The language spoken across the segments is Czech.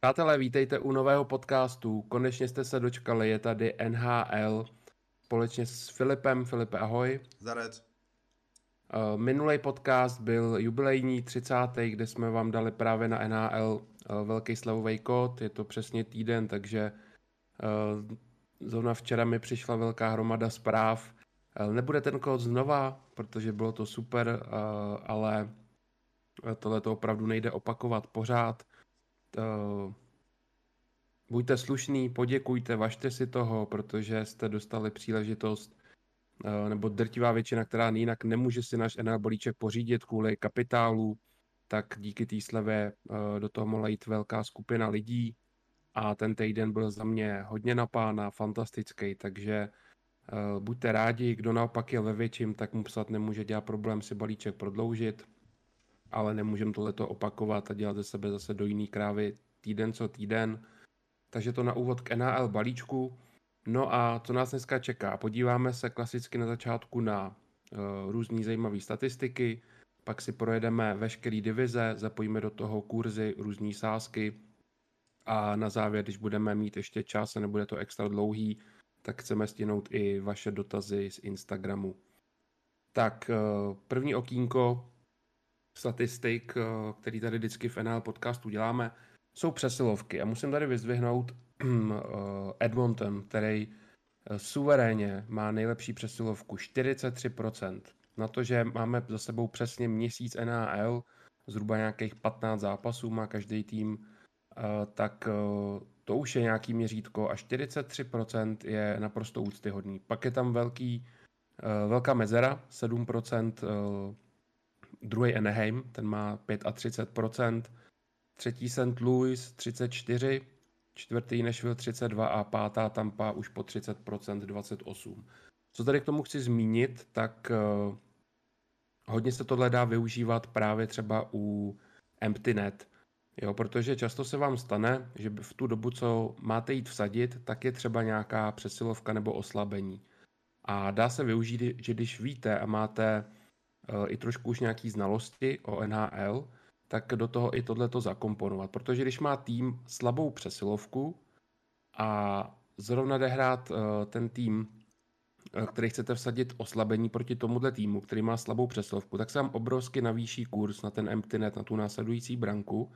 Přátelé, vítejte u nového podcastu. Konečně jste se dočkali, je tady NHL společně s Filipem. Filipe, ahoj. Zarec. Uh, minulý podcast byl jubilejní 30. kde jsme vám dali právě na NHL uh, velký slavový kód. Je to přesně týden, takže uh, zrovna včera mi přišla velká hromada zpráv. Nebude ten kód znova, protože bylo to super, ale tohle to opravdu nejde opakovat pořád uh, buďte slušný, poděkujte, važte si toho, protože jste dostali příležitost, uh, nebo drtivá většina, která jinak nemůže si náš NL balíček pořídit kvůli kapitálu, tak díky té slevě uh, do toho mohla jít velká skupina lidí a ten týden byl za mě hodně na pána, fantastický, takže buďte rádi, kdo naopak je ve větším, tak mu psat nemůže dělat problém si balíček prodloužit ale nemůžeme tohleto opakovat a dělat ze sebe zase do jiný krávy týden co týden. Takže to na úvod k NAL balíčku. No a co nás dneska čeká? Podíváme se klasicky na začátku na uh, různé zajímavé statistiky, pak si projedeme veškeré divize, zapojíme do toho kurzy, různé sázky a na závěr, když budeme mít ještě čas a nebude to extra dlouhý, tak chceme stihnout i vaše dotazy z Instagramu. Tak uh, první okýnko statistik, eh, který tady vždycky v NL podcastu děláme, jsou přesilovky. A musím tady vyzdvihnout eh, Edmonton, který eh, suverénně má nejlepší přesilovku 43%. Na to, že máme za sebou přesně měsíc NAL, zhruba nějakých 15 zápasů má každý tým, tak to už je nějaký měřítko a 43% je naprosto úctyhodný. Pak je tam velký, velká mezera, 7% druhý Anaheim, ten má 35%, třetí St. Louis 34%, čtvrtý Nashville 32 a pátá Tampa už po 30%, 28. Co tady k tomu chci zmínit, tak uh, hodně se tohle dá využívat právě třeba u EmptyNet, jo, protože často se vám stane, že v tu dobu, co máte jít vsadit, tak je třeba nějaká přesilovka nebo oslabení. A dá se využít, že když víte a máte i trošku už nějaký znalosti o NHL, tak do toho i tohleto zakomponovat. Protože když má tým slabou přesilovku a zrovna jde hrát eh, ten tým, eh, který chcete vsadit oslabení proti tomuhle týmu, který má slabou přesilovku, tak se vám obrovsky navýší kurz na ten empty net, na tu následující branku.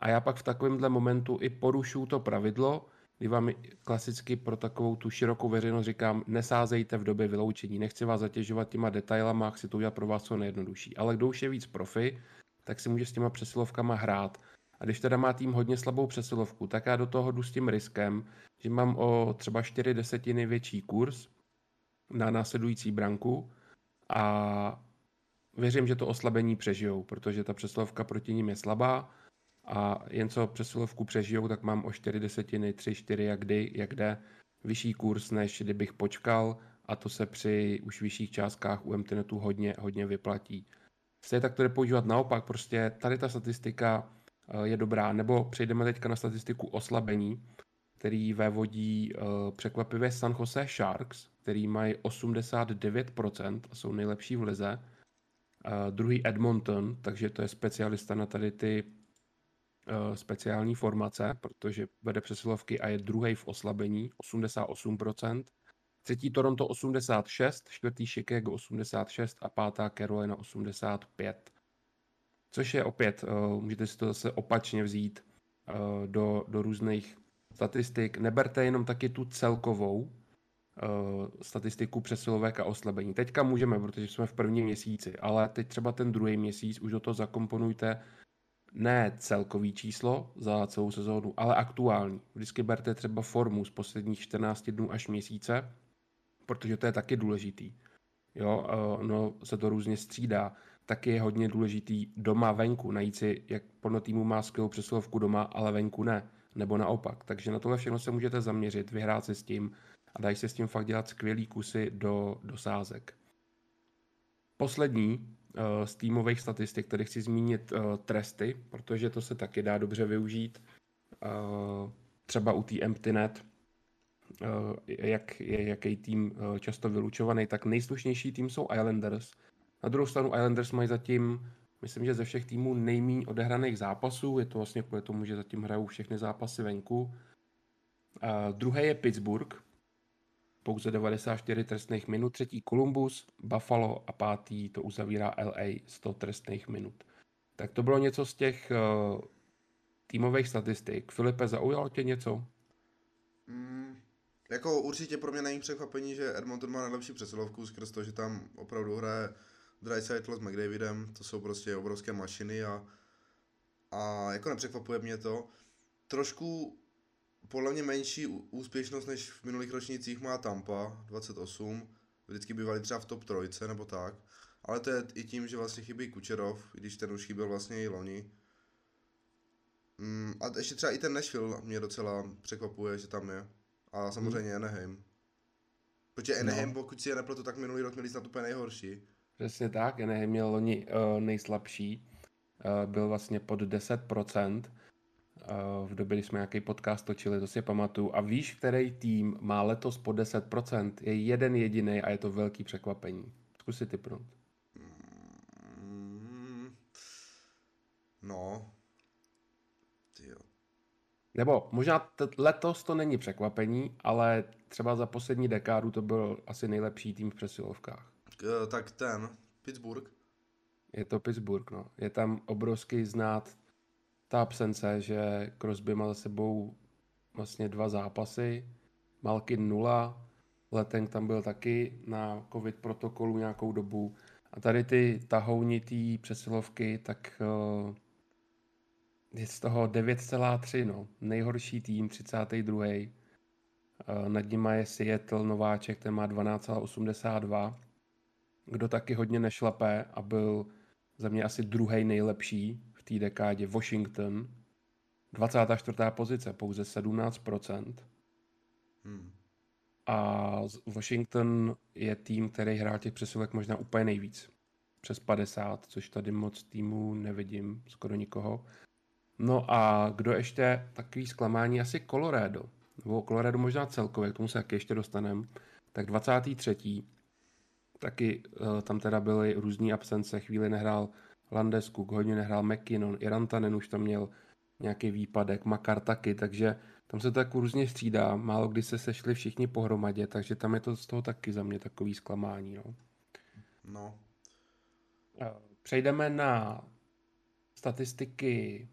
A já pak v takovémhle momentu i porušu to pravidlo, kdy vám klasicky pro takovou tu širokou veřejnost říkám, nesázejte v době vyloučení, nechci vás zatěžovat těma detailama, chci to udělat pro vás co nejjednodušší. Ale kdo už je víc profi, tak si může s těma přesilovkama hrát. A když teda má tým hodně slabou přesilovku, tak já do toho jdu s tím riskem, že mám o třeba 4 desetiny větší kurz na následující branku a věřím, že to oslabení přežijou, protože ta přesilovka proti ním je slabá a jen co přesilovku přežijou, tak mám o 4 desetiny, 3, 4, jak kdy, jak jde, vyšší kurz, než kdybych počkal a to se při už vyšších částkách u MTNetu hodně, hodně vyplatí. Stejně tak to jde používat naopak, prostě tady ta statistika eh, je dobrá, nebo přejdeme teďka na statistiku oslabení, který vévodí uh, překvapivě San Jose Sharks, který mají 89% a jsou nejlepší v lize. Uh, druhý Edmonton, takže to je specialista na tady ty Eh, speciální formace, protože vede přesilovky a je druhý v oslabení, 88%. Třetí Toronto 86, čtvrtý Chicago 86 a pátá Carolina 85. Což je opět, uh, můžete si to zase opačně vzít uh, do, do různých statistik. Neberte jenom taky tu celkovou statistiku přesilovek a oslabení. Teďka můžeme, protože jsme v prvním měsíci, ale teď třeba ten druhý měsíc už do toho zakomponujte ne celkový číslo za celou sezónu, ale aktuální. Vždycky berte třeba formu z posledních 14 dnů až měsíce, protože to je taky důležitý. Jo, no se to různě střídá. Taky je hodně důležitý doma, venku, najít si, jak podle týmu má skvělou přesilovku doma, ale venku ne, nebo naopak. Takže na tohle všechno se můžete zaměřit, vyhrát se s tím a dají se s tím fakt dělat skvělý kusy do, do sázek. Poslední z týmových statistik, tady chci zmínit uh, tresty, protože to se taky dá dobře využít. Uh, třeba u té EmptyNet, jak je jaký tým často vylučovaný, tak nejslušnější tým jsou Islanders. Na druhou stranu Islanders mají zatím myslím, že ze všech týmů nejméně odehraných zápasů. Je to vlastně kvůli tomu, že zatím hrajou všechny zápasy venku. Uh, druhý je Pittsburgh, pouze 94 trestných minut, třetí Columbus, Buffalo a pátý to uzavírá LA 100 trestných minut. Tak to bylo něco z těch uh, týmových statistik. Filipe, zaujalo tě něco? Mm, jako určitě pro mě není překvapení, že Edmonton má nejlepší přesilovku skrz to, že tam opravdu hraje Dreisaitl s McDavidem, to jsou prostě obrovské mašiny a, a jako nepřekvapuje mě to. Trošku podle mě menší úspěšnost než v minulých ročnících má Tampa, 28, vždycky bývali třeba v top trojce nebo tak, ale to je i tím, že vlastně chybí Kučerov, když ten už chyběl vlastně i loni. Mm, a ještě třeba i ten Nashville mě docela překvapuje, že tam je. A samozřejmě hmm. Anaheim. Protože no. Anaheim, no. pokud si je nepletu, tak minulý rok měli snad úplně nejhorší. Přesně tak, Anaheim měl loni uh, nejslabší. Uh, byl vlastně pod 10%. Uh, v době, kdy jsme nějaký podcast točili, to si pamatuju. A víš, který tým má letos po 10%? Je jeden jediný a je to velký překvapení. Zkus si typnout. Mm, no, nebo možná t- letos to není překvapení, ale třeba za poslední dekádu to byl asi nejlepší tým v přesilovkách. K, tak ten, Pittsburgh. Je to Pittsburgh, no. Je tam obrovský znát ta absence, že Crosby má za sebou vlastně dva zápasy, Malkin nula, Leteng tam byl taky na covid protokolu nějakou dobu. A tady ty tahounitý přesilovky, tak uh, je z toho 9,3, no. Nejhorší tým, 32. Uh, nad nima je Seattle Nováček, ten má 12,82. Kdo taky hodně nešlapé a byl za mě asi druhý nejlepší té dekádě, Washington. 24. pozice, pouze 17%. Hmm. A Washington je tým, který hrál těch přesilek možná úplně nejvíc. Přes 50, což tady moc týmů nevidím, skoro nikoho. No a kdo ještě takový zklamání, asi Colorado. Nebo Colorado možná celkově, k tomu se taky ještě dostaneme. Tak 23. Taky uh, tam teda byly různé absence, chvíli nehrál Landeskuk, hodně nehrál McKinnon, i Rantanen už tam měl nějaký výpadek, Makar taky, takže tam se to tak různě střídá, málo kdy se sešli všichni pohromadě, takže tam je to z toho taky za mě takový zklamání. No. no. Přejdeme na statistiky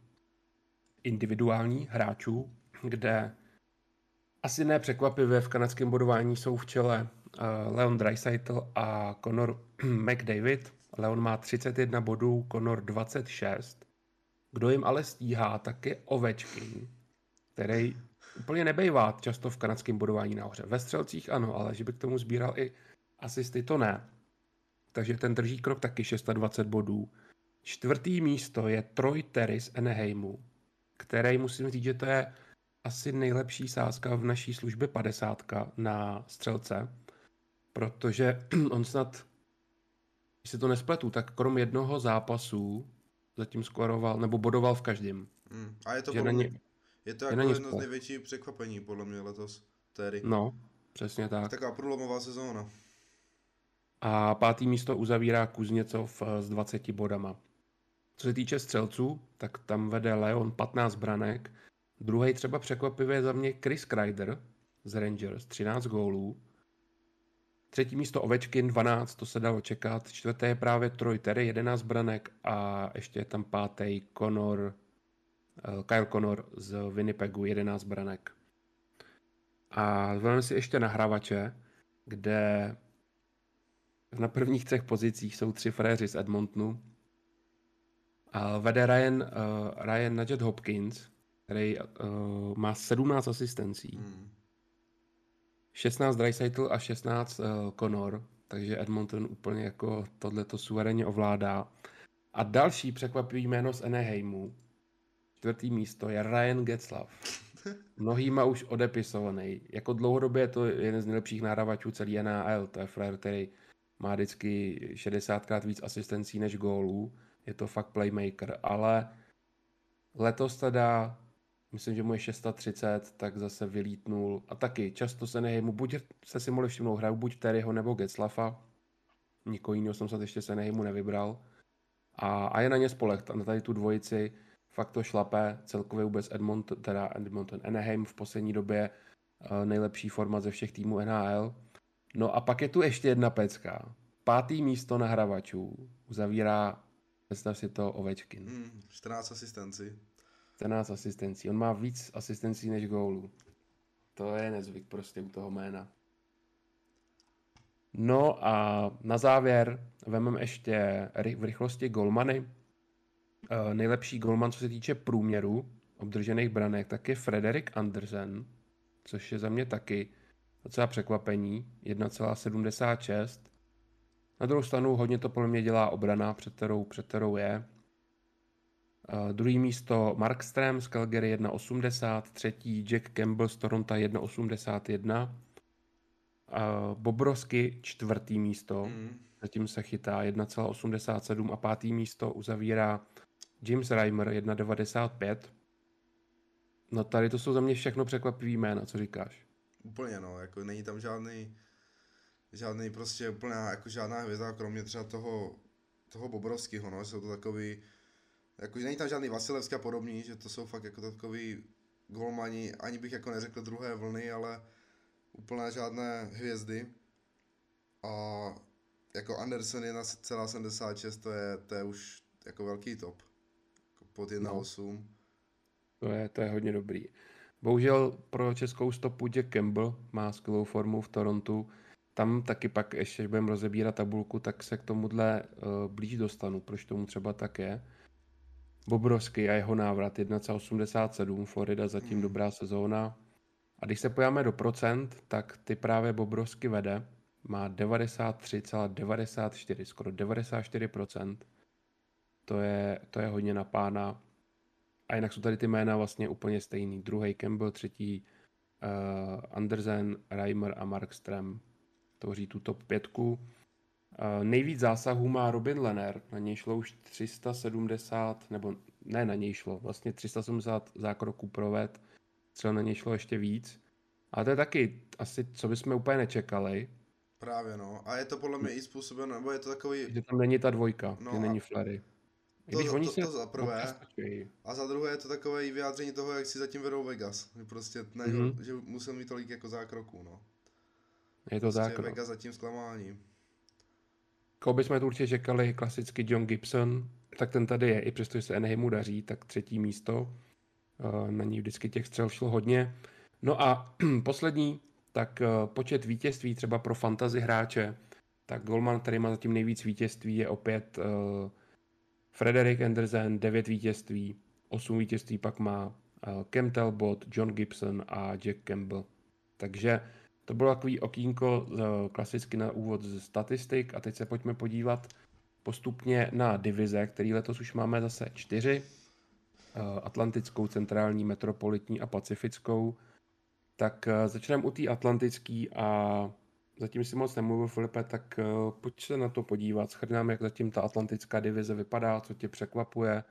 individuální hráčů, kde asi nepřekvapivě v kanadském bodování jsou v čele uh, Leon Dreisaitl a Conor McDavid. Leon má 31 bodů, Conor 26. Kdo jim ale stíhá, tak je Ovečkin, který úplně nebejvá často v kanadském bodování nahoře. Ve střelcích ano, ale že by k tomu sbíral i asisty, to ne. Takže ten drží krok taky 620 bodů. Čtvrtý místo je Troy Terry z Anaheimu který musím říct, že to je asi nejlepší sázka v naší službě 50 na střelce, protože on snad, když se to nespletu, tak krom jednoho zápasu zatím skoroval, nebo bodoval v každém. Mm. A je to, podle mě, je to jako jedno z největších překvapení podle mě letos. Tedy. No, přesně tak. Taková průlomová sezóna. A pátý místo uzavírá Kuzněcov eh, s 20 bodama. Co se týče střelců, tak tam vede Leon 15 branek. Druhý třeba překvapivě za mě Chris Kreider z Rangers, 13 gólů. Třetí místo Ovečkin, 12, to se dalo čekat. Čtvrté je právě Troy Terry, 11 branek a ještě je tam pátý Conor, uh, Kyle Connor z Winnipegu, 11 branek. A zvolíme si ještě nahrávače, kde na prvních třech pozicích jsou tři fréři z Edmontonu, a vede Ryan, uh, Ryan Nugget Hopkins, který uh, má 17 asistencí. Hmm. 16 Dreisaitl a 16 uh, Connor, takže Edmonton úplně jako tohleto suverénně ovládá. A další překvapivý jméno z Anaheimu, čtvrtý místo, je Ryan Getzlav. Mnohýma už odepisovaný. Jako dlouhodobě je to jeden z nejlepších nahrávačů celý NHL. To je frér, který má vždycky 60krát víc asistencí než gólů je to fakt playmaker, ale letos teda, myslím, že mu je 630, tak zase vylítnul a taky často se nehejmu, buď se si mohli všimnout, hraju buď Terryho nebo Getslafa, nikoho jiného jsem se ještě se nehejmu nevybral. A, a je na ně spoleh, na tady tu dvojici, fakt to šlape, celkově vůbec Edmonton, teda Edmonton, Anaheim v poslední době uh, nejlepší forma ze všech týmů NHL. No a pak je tu ještě jedna pecka. Pátý místo na hravačů uzavírá, představ si to, Ovečkin. Mm, 14 asistencí. 14 asistencí. On má víc asistencí než gólů. To je nezvyk prostě u toho jména. No a na závěr vememe ještě v rychlosti golmany. Eh, nejlepší golman, co se týče průměru obdržených branek, tak je Frederik Andersen, což je za mě taky docela překvapení, 1,76. Na druhou stranu hodně to podle mě dělá obrana, před kterou, před kterou je. Uh, druhý místo Markström z Calgary 1,80, třetí Jack Campbell z Toronto 1,81, uh, Bobrovsky čtvrtý místo, mm. zatím se chytá 1,87 a pátý místo uzavírá James Reimer 1,95. No tady to jsou za mě všechno překvapivý jména, co říkáš? Úplně no, jako není tam žádný, žádný prostě úplná, jako žádná hvězda, kromě třeba toho, toho Bobrovského, no, jsou to takový, jako, není tam žádný Vasilevský a podobný, že to jsou fakt jako takový golmani, ani bych jako neřekl druhé vlny, ale úplně žádné hvězdy. A jako Anderson 1,76 to je, to je už jako velký top. Jako pod 1,8. No. To je, to je hodně dobrý. Bohužel pro českou stopu Jack Campbell má skvělou formu v Torontu. Tam taky pak, ještě když budeme rozebírat tabulku, tak se k tomuhle uh, blíž dostanu, proč tomu třeba tak je. Bobrovský a jeho návrat 1,87, Florida zatím hmm. dobrá sezóna. A když se pojáme do procent, tak ty právě Bobrovsky vede, má 93,94, skoro 94%. To je, to je hodně na pána. A jinak jsou tady ty jména vlastně úplně stejný. Druhý Campbell, třetí uh, Andersen, Reimer a Markström tvoří tu top pětku. Nejvíc zásahů má Robin Lenner, na něj šlo už 370, nebo ne na něj šlo, vlastně 370 zákroků proved, třeba na něj šlo ještě víc. A to je taky asi, co bychom úplně nečekali. Právě no, a je to podle mě i způsobeno, nebo je to takový... Že tam není ta dvojka, no že není Flery. To, když to, oni to, to za prvé. A za druhé je to takové vyjádření toho, jak si zatím vedou Vegas. Prostě ne, mm-hmm. že musel mít tolik jako zákroků, no. Je to prostě tak, Vegas zatím zklamání. Koho bychom tu určitě čekali, klasicky John Gibson, tak ten tady je, i přesto, že se Anaheimu daří, tak třetí místo. Eh, na ní vždycky těch střel šlo hodně. No a poslední, tak eh, počet vítězství třeba pro fantasy hráče, tak Golman, který má zatím nejvíc vítězství, je opět uh, Frederik Andersen 9 vítězství, 8 vítězství pak má Cam Talbot, John Gibson a Jack Campbell. Takže to bylo takový okýnko uh, klasicky na úvod ze statistik a teď se pojďme podívat postupně na divize, který letos už máme zase čtyři. Uh, Atlantickou, centrální, metropolitní a pacifickou. Tak uh, začneme u té atlantické a zatím si moc nemluvil, Filipe, tak pojď se na to podívat. Schrnám, jak zatím ta atlantická divize vypadá, co tě překvapuje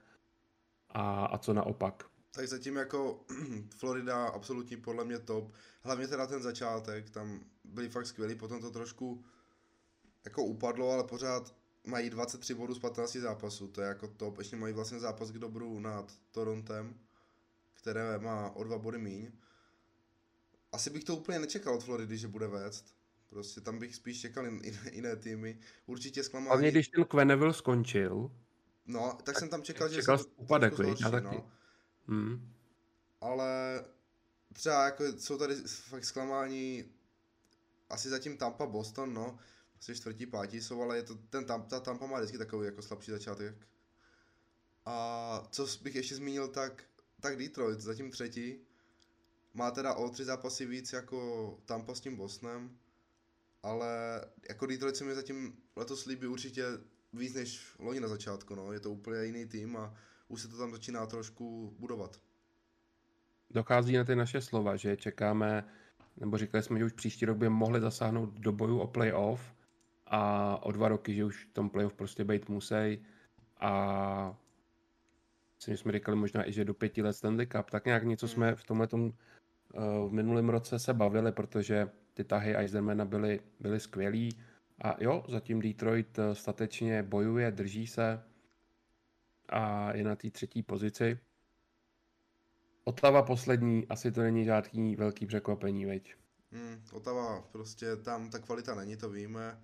a, a co naopak. Tak zatím jako Florida absolutní podle mě top. Hlavně teda ten začátek, tam byli fakt skvělí, potom to trošku jako upadlo, ale pořád mají 23 bodů z 15 zápasů, to je jako top. Ještě mají vlastně zápas k dobru nad Torontem, které má o dva body míň. Asi bych to úplně nečekal od Floridy, že bude vést. Prostě tam bych spíš čekal jiné, jiné týmy. Určitě zklamání. Hlavně když ten Quenneville skončil. No, tak, tak jsem tam čekal, že čekal já taky. Hmm. Ale třeba jako jsou tady fakt zklamání asi zatím Tampa Boston, no. Asi čtvrtí, pátí jsou, ale je to, ten Tampa, ta Tampa má vždycky takový jako slabší začátek. A co bych ještě zmínil, tak, tak Detroit, zatím třetí. Má teda o tři zápasy víc jako Tampa s tím Bostonem ale jako Detroit se mi zatím letos líbí určitě víc než loni na začátku, no. Je to úplně jiný tým a už se to tam začíná trošku budovat. Dochází na ty naše slova, že čekáme, nebo říkali jsme, že už příští rok by mohli zasáhnout do boju o playoff a o dva roky, že už v tom playoff prostě být musí a myslím, že jsme říkali možná i, že do pěti let Stanley Cup, tak nějak něco jsme v tomhle tom, uh, v minulém roce se bavili, protože ty tahy Eisenmana byly, byly skvělý. A jo, zatím Detroit eh, statečně bojuje, drží se. A je na té třetí pozici. Otava poslední, asi to není žádný velký překvapení, veď? Hmm, Otava, prostě tam ta kvalita není, to víme.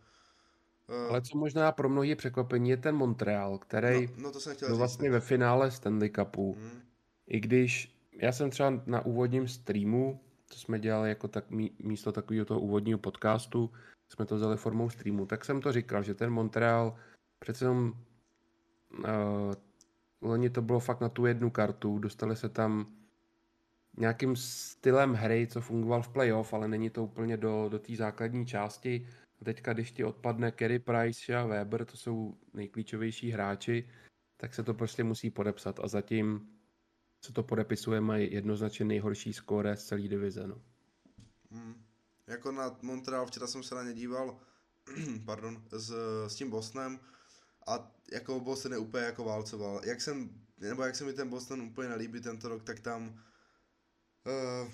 Uh, Ale co možná pro mnohé překvapení je ten Montreal, který no, no to jsem chtěl byl říct, vlastně ve finále Stanley Cupu. Hmm. I když já jsem třeba na úvodním streamu, to jsme dělali jako tak místo takového toho úvodního podcastu, jsme to vzali formou streamu, tak jsem to říkal, že ten Montreal přece jenom uh, loni to bylo fakt na tu jednu kartu, dostali se tam nějakým stylem hry, co fungoval v playoff, ale není to úplně do, do té základní části. A teďka, když ti odpadne Kerry Price a Weber, to jsou nejklíčovější hráči, tak se to prostě musí podepsat. A zatím se to podepisuje, mají jednoznačně nejhorší skóre z celé divize. No. Hmm. Jako na Montreal, včera jsem se na ně díval, pardon, s, s tím Bostonem a jako Boston je úplně jako válcoval. Jak jsem, nebo jak se mi ten Boston úplně nelíbí tento rok, tak tam uh,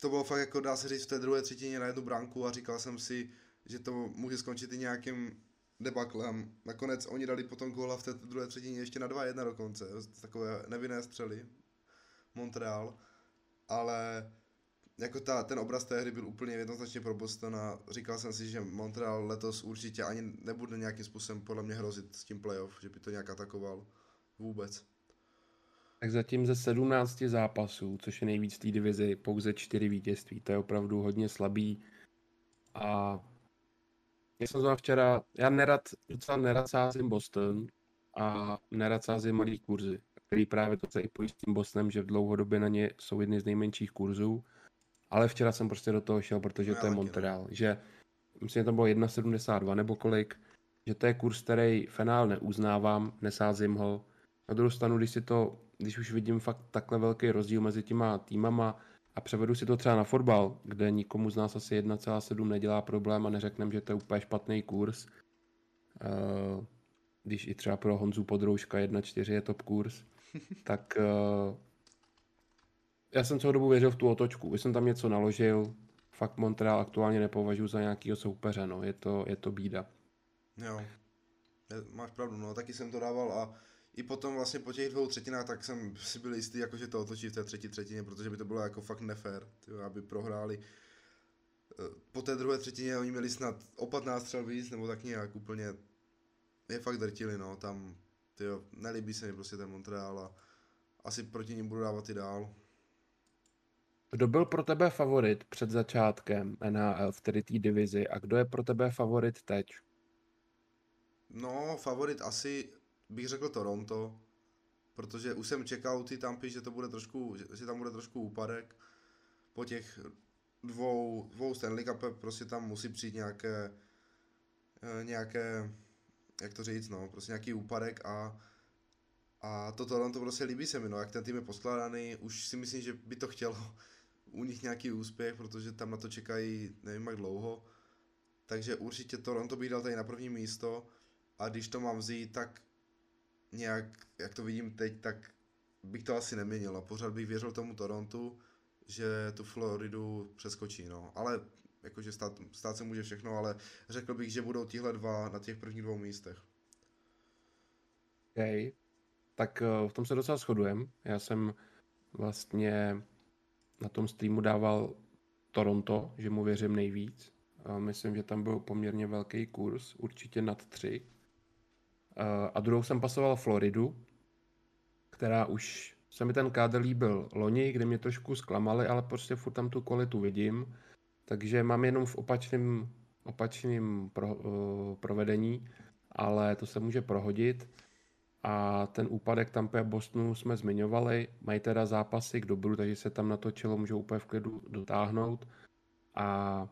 to bylo fakt jako dá se říct v té druhé třetině na jednu branku a říkal jsem si, že to může skončit i nějakým debaklem. Nakonec oni dali potom góla v té druhé třetině ještě na 2-1 dokonce, takové nevinné střely. Montreal, ale jako ta, ten obraz té hry byl úplně jednoznačně pro Boston a říkal jsem si, že Montreal letos určitě ani nebude nějakým způsobem podle mě hrozit s tím playoff, že by to nějak atakoval vůbec. Tak zatím ze 17 zápasů, což je nejvíc té divizi, pouze 4 vítězství. To je opravdu hodně slabý. A já jsem zval včera, já nerad, docela nerad sázím Boston a nerad sázím malý kurzy, který právě to se i pojí s tím Bostonem, že v dlouhodobě na ně jsou jedny z nejmenších kurzů ale včera jsem prostě do toho šel, protože no, to je Montreal, že myslím, že to bylo 1,72 nebo kolik, že to je kurz, který fenál neuznávám, nesázím ho. Na druhou stranu, když si to, když už vidím fakt takhle velký rozdíl mezi těma týmama a převedu si to třeba na fotbal, kde nikomu z nás asi 1,7 nedělá problém a neřekneme, že to je úplně špatný kurz, uh, když i třeba pro Honzu Podrouška 1,4 je top kurz, tak uh, já jsem celou dobu věřil v tu otočku. Když jsem tam něco naložil, fakt Montreal aktuálně nepovažuji za nějakého soupeře, no. Je to, je to bída. Jo, máš pravdu, no, taky jsem to dával a i potom vlastně po těch dvou třetinách, tak jsem si byl jistý, jako, že to otočí v té třetí třetině, protože by to bylo jako fakt nefér, tyjo, aby prohráli. Eh, po té druhé třetině oni měli snad o 15 střel víc, nebo tak nějak úplně je fakt drtili, no, tam, tyjo, nelíbí se mi prostě ten Montreal a asi proti ním budu dávat i dál. Kdo byl pro tebe favorit před začátkem NHL v tedy té divizi a kdo je pro tebe favorit teď? No, favorit asi bych řekl Toronto, protože už jsem čekal ty Tampy, že to bude trošku, že tam bude trošku úpadek. Po těch dvou, dvou Stanley Cup prostě tam musí přijít nějaké, eh, nějaké, jak to říct, no, prostě nějaký úpadek a a to Toronto prostě líbí se mi, no, jak ten tým je poskládaný, už si myslím, že by to chtělo u nich nějaký úspěch, protože tam na to čekají nevím jak dlouho. Takže určitě Toronto bych dal tady na první místo a když to mám vzít, tak nějak, jak to vidím teď, tak bych to asi neměnil a pořád bych věřil tomu Torontu, že tu Floridu přeskočí, no. Ale jakože stát, stát se může všechno, ale řekl bych, že budou tihle dva na těch prvních dvou místech. OK, tak eh, v tom se docela shodujeme. Já jsem vlastně na tom streamu dával Toronto, že mu věřím nejvíc. Myslím, že tam byl poměrně velký kurz, určitě nad 3. A druhou jsem pasoval Floridu, která už se mi ten kádr líbil loni, kde mě trošku zklamali, ale prostě furt tam tu kvalitu vidím. Takže mám jenom v opačném opačným pro, uh, provedení, ale to se může prohodit a ten úpadek Tampa a Bostonu jsme zmiňovali. Mají teda zápasy k dobru, takže se tam na to čelo můžou úplně v klidu dotáhnout. A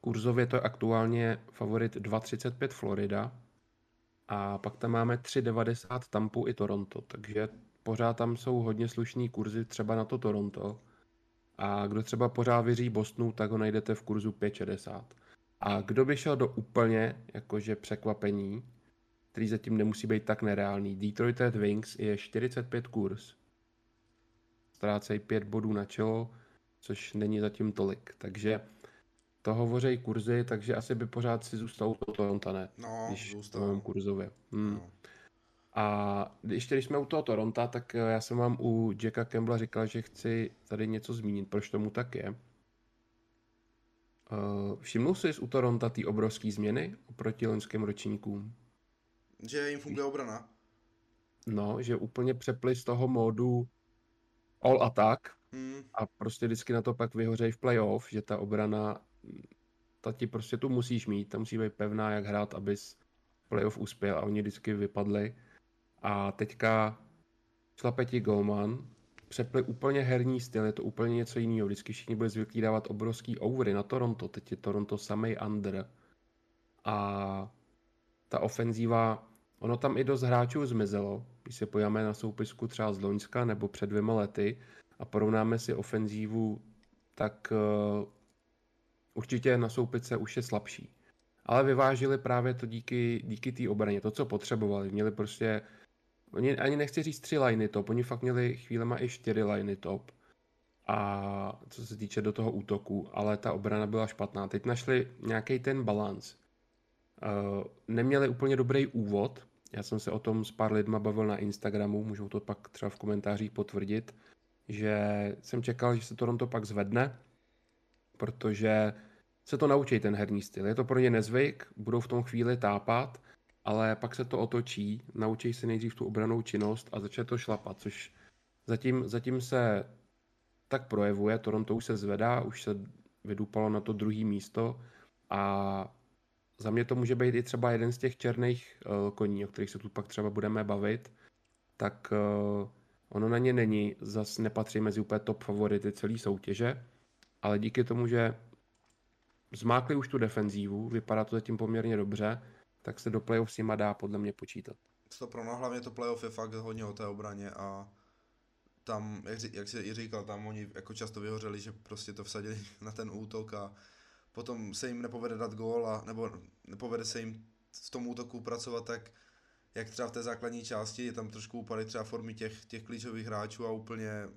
kurzově to je aktuálně favorit 2.35 Florida. A pak tam máme 3.90 Tampu i Toronto, takže pořád tam jsou hodně slušní kurzy třeba na to Toronto. A kdo třeba pořád věří Bostonu, tak ho najdete v kurzu 5.60. A kdo by šel do úplně jakože překvapení, který zatím nemusí být tak nereálný. Detroit Red Wings je 45 kurz. Ztrácejí 5 bodů na čelo, což není zatím tolik. Takže to hovoří kurzy, takže asi by pořád si zůstal to Toronto, ne? No, když zůstal. kurzově. Hmm. No. A ještě když jsme u toho Toronto, tak eh, já jsem vám u Jacka Campbella říkal, že chci tady něco zmínit, proč tomu tak je. Uh, všimnul jsi u Toronto ty obrovské změny oproti loňským ročníkům? Že jim funguje obrana? No, že úplně přepli z toho módu all attack Hmm. a prostě vždycky na to pak vyhořejí v playoff, že ta obrana, ta ti prostě tu musíš mít, ta musí být pevná, jak hrát, abys playoff uspěl a oni vždycky vypadli. A teďka šlape ti Golman, přepli úplně herní styl, je to úplně něco jiného. Vždycky všichni byli zvyklí dávat obrovský overy na Toronto, teď je Toronto samej under. A ta ofenzíva, ono tam i dost hráčů zmizelo, když se podíváme na soupisku třeba z Loňska nebo před dvěma lety a porovnáme si ofenzívu, tak uh, určitě na soupice už je slabší. Ale vyvážili právě to díky, díky té obraně, to, co potřebovali. Měli prostě, oni ani nechci říct tři liney top, oni fakt měli chvílema i čtyři liney top. A co se týče do toho útoku, ale ta obrana byla špatná. Teď našli nějaký ten balans. Uh, neměli úplně dobrý úvod. Já jsem se o tom s pár lidma bavil na Instagramu, můžou to pak třeba v komentářích potvrdit, že jsem čekal, že se Toronto pak zvedne, protože se to naučí ten herní styl. Je to pro ně nezvyk, budou v tom chvíli tápat, ale pak se to otočí, naučí se nejdřív tu obranou činnost a začne to šlapat, což zatím, zatím se tak projevuje. Toronto už se zvedá, už se vydupalo na to druhé místo a za mě to může být i třeba jeden z těch černých uh, koní, o kterých se tu pak třeba budeme bavit, tak uh, ono na ně není, zas nepatří mezi úplně top favority celé soutěže, ale díky tomu, že zmákli už tu defenzívu, vypadá to zatím poměrně dobře, tak se do playoff s nima dá podle mě počítat. To pro no, hlavně to playoff je fakt hodně o té obraně a tam, jak, jak jsi i říkal, tam oni jako často vyhořeli, že prostě to vsadili na ten útok a potom se jim nepovede dát gól a nebo nepovede se jim v tom útoku pracovat tak, jak třeba v té základní části, je tam trošku úpadek třeba formy těch, těch klíčových hráčů a úplně